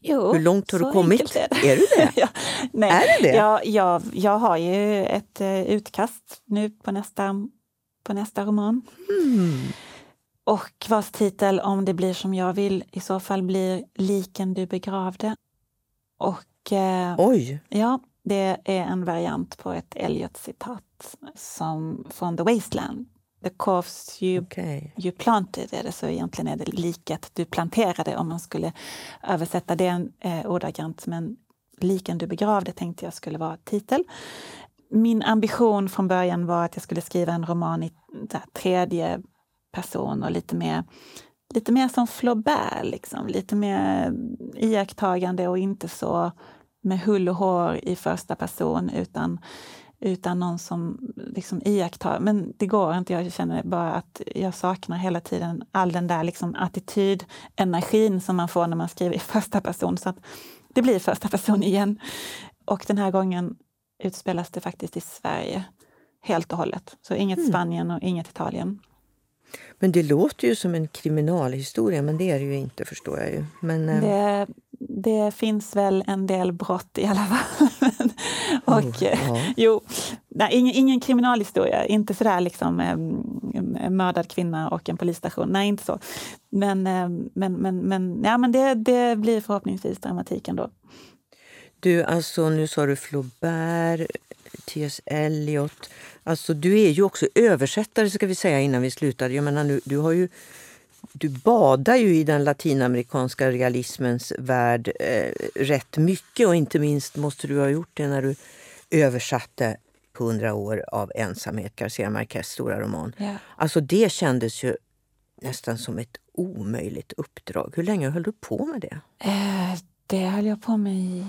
Jo, Hur långt har du kommit? Är, är du det? ja, nej. Är det det? Ja, ja, jag har ju ett uh, utkast nu på nästa, på nästa roman. Mm. Och vars titel, om det blir som jag vill, i så fall blir Liken du begravde. Och, uh, Oj! Ja, det är en variant på ett Eliot-citat från The Wasteland The corpse you, okay. you planted är det, så egentligen är det liket du planterade om man skulle översätta det eh, ordagrant. Men liken du begravde tänkte jag skulle vara titel. Min ambition från början var att jag skulle skriva en roman i här, tredje person och lite mer, lite mer som Flaubert, liksom. lite mer iakttagande och inte så med hull och hår i första person utan utan någon som liksom iakttar. Men det går inte. Jag känner bara att jag saknar hela tiden all den där liksom attitydenergin som man får när man skriver i första person. Så att det blir första person igen. Och den här gången utspelas det faktiskt i Sverige helt och hållet. Så inget mm. Spanien och inget Italien. Men det låter ju som en kriminalhistoria, men det är det ju inte förstår jag ju. Men, eh, det, det finns väl en del brott i alla fall. och, oh, ja. jo, nej, ingen, ingen kriminalhistoria, inte sådär liksom eh, mördad kvinna och en polisstation. Nej, inte så. Men, eh, men, men, men, ja, men det, det blir förhoppningsvis dramatik ändå. Du, alltså nu sa du Flaubert, T.S. Eliot. Alltså du är ju också översättare ska vi säga innan vi slutar. Jag menar, nu, du har ju du badar ju i den latinamerikanska realismens värld eh, rätt mycket och inte minst måste du ha gjort det när du översatte 100 år av ensamhet, Garcia Marquez stora roman. Yeah. Alltså det kändes ju nästan som ett omöjligt uppdrag. Hur länge höll du på med det? Eh, det höll jag på med i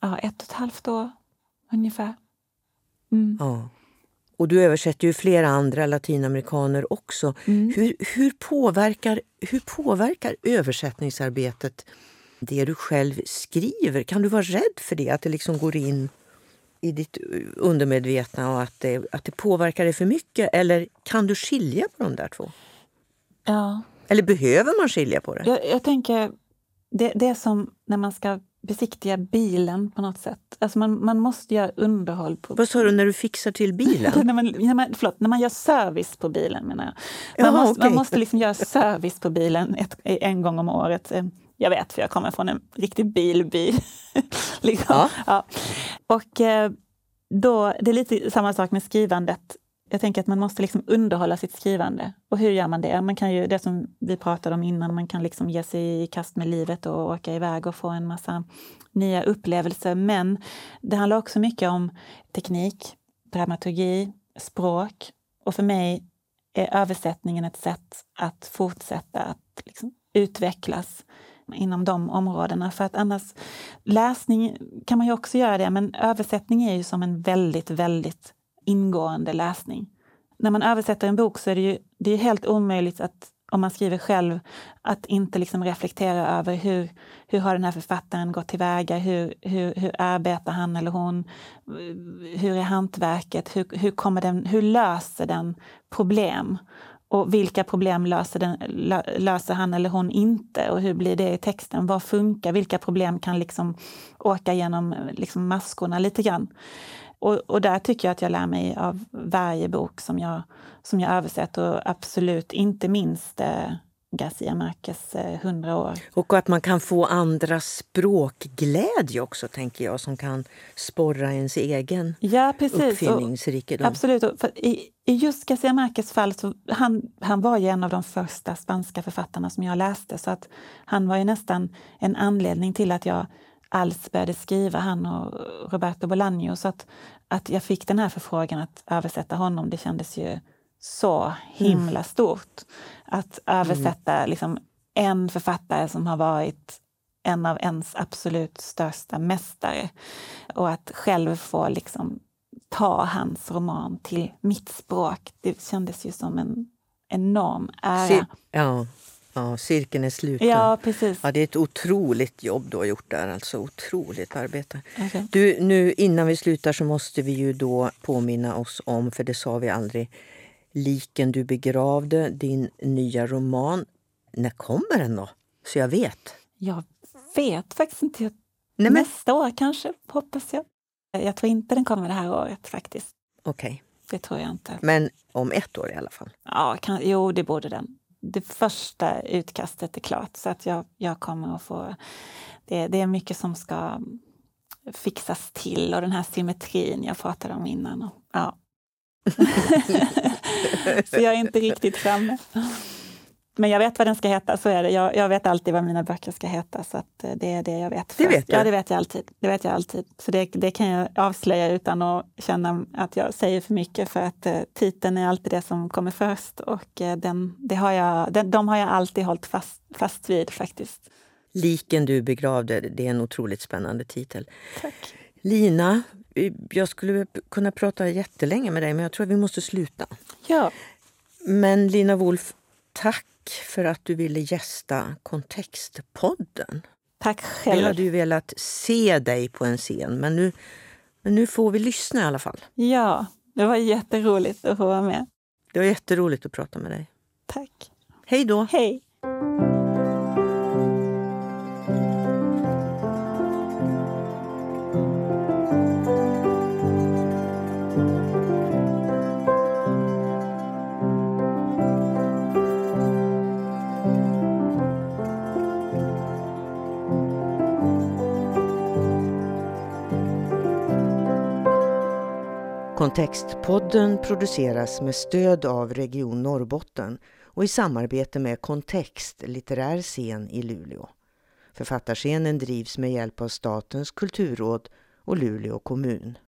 ja, ett och ett halvt år ungefär. Mm. Ja. Och du översätter ju flera andra latinamerikaner också. Mm. Hur, hur, påverkar, hur påverkar översättningsarbetet det du själv skriver? Kan du vara rädd för det? Att det liksom går in i ditt undermedvetna och att det, att det påverkar dig för mycket? Eller kan du skilja på de där två? Ja. Eller behöver man skilja på det? Jag, jag tänker, det, det är som när man ska besiktiga bilen på något sätt. Alltså man, man måste göra underhåll. På, Vad sa du när du fixar till bilen? när, man, när, man, förlåt, när man gör service på bilen menar jag. Man Jaha, måste, okej. man måste liksom göra service på bilen ett, en gång om året. Eh, Jag vet, för jag kommer från en riktig bilby. liksom. Ja. Ja. Och eh, då, det är lite samma sak med skrivandet. Jag tänker att man måste liksom underhålla sitt skrivande. Och hur gör man det? Man kan ju, det som vi pratade om innan, man kan liksom ge sig i kast med livet och åka iväg och få en massa nya upplevelser. Men det handlar också mycket om teknik, dramaturgi, språk. Och för mig är översättningen ett sätt att fortsätta att liksom utvecklas inom de områdena. För att annars, läsning kan man ju också göra det, men översättning är ju som en väldigt, väldigt ingående läsning. När man översätter en bok så är det ju det är helt omöjligt att om man skriver själv, att inte liksom reflektera över hur, hur har den här författaren gått tillväga? Hur, hur, hur arbetar han eller hon? Hur är hantverket? Hur, hur, kommer den, hur löser den problem? Och vilka problem löser, den, lö- löser han eller hon inte? Och hur blir det i texten? Vad funkar? Vilka problem kan liksom åka genom liksom maskorna lite grann? Och, och där tycker jag att jag lär mig av varje bok som jag, som jag översätter och absolut inte minst eh, Garcia Marquez eh, 100 år. Och att man kan få andra språkglädje också, tänker jag, som kan sporra ens egen Ja, precis. Och, uppfinningsrikedom. absolut. Och i, I just Garcia Marquez fall, så han, han var ju en av de första spanska författarna som jag läste. Så att han var ju nästan en anledning till att jag alls började skriva, han och Roberto Bolaño. Så att, att jag fick den här förfrågan att översätta honom, det kändes ju så himla stort. Att översätta liksom, en författare som har varit en av ens absolut största mästare. Och att själv få liksom, ta hans roman till mitt språk, det kändes ju som en enorm ära. Ja, ja, cirkeln är sluten. Ja, precis. Ja, det är ett otroligt jobb du har gjort där. Alltså otroligt arbete. Okej. Du, nu innan vi slutar så måste vi ju då påminna oss om, för det sa vi aldrig, Liken du begravde, din nya roman. När kommer den då? Så jag vet. Jag vet faktiskt inte. Nej, men, Nästa år kanske, hoppas jag. Jag tror inte den kommer det här året faktiskt. Okej, Det tror jag inte. men om ett år i alla fall. Ja, kan, jo, det borde den. Det första utkastet är klart, så att jag, jag kommer att få... Det, det är mycket som ska fixas till och den här symmetrin jag pratade om innan. Och, ja. så jag är inte riktigt framme. Men jag vet vad den ska heta, så är det. Jag, jag vet alltid vad mina böcker ska heta, så eh, det är det jag vet. Det vet du? Ja, det vet jag alltid. Det vet jag alltid. Så det, det kan jag avslöja utan att känna att jag säger för mycket, för att eh, titeln är alltid det som kommer först och eh, den, det har jag, den, de har jag alltid hållit fast, fast vid faktiskt. Liken du begravde, det är en otroligt spännande titel. Tack. Lina, jag skulle kunna prata jättelänge med dig men jag tror att vi måste sluta. Ja, Men Lina Wolf, tack för att du ville gästa Kontextpodden. tack Vi själv. hade ju velat se dig på en scen men nu, men nu får vi lyssna i alla fall. Ja, det var jätteroligt att få vara med. Det var jätteroligt att prata med dig. Tack. Hej då! Hej. Kontextpodden produceras med stöd av Region Norrbotten och i samarbete med Kontext litterär scen i Luleå. Författarscenen drivs med hjälp av Statens kulturråd och Luleå kommun.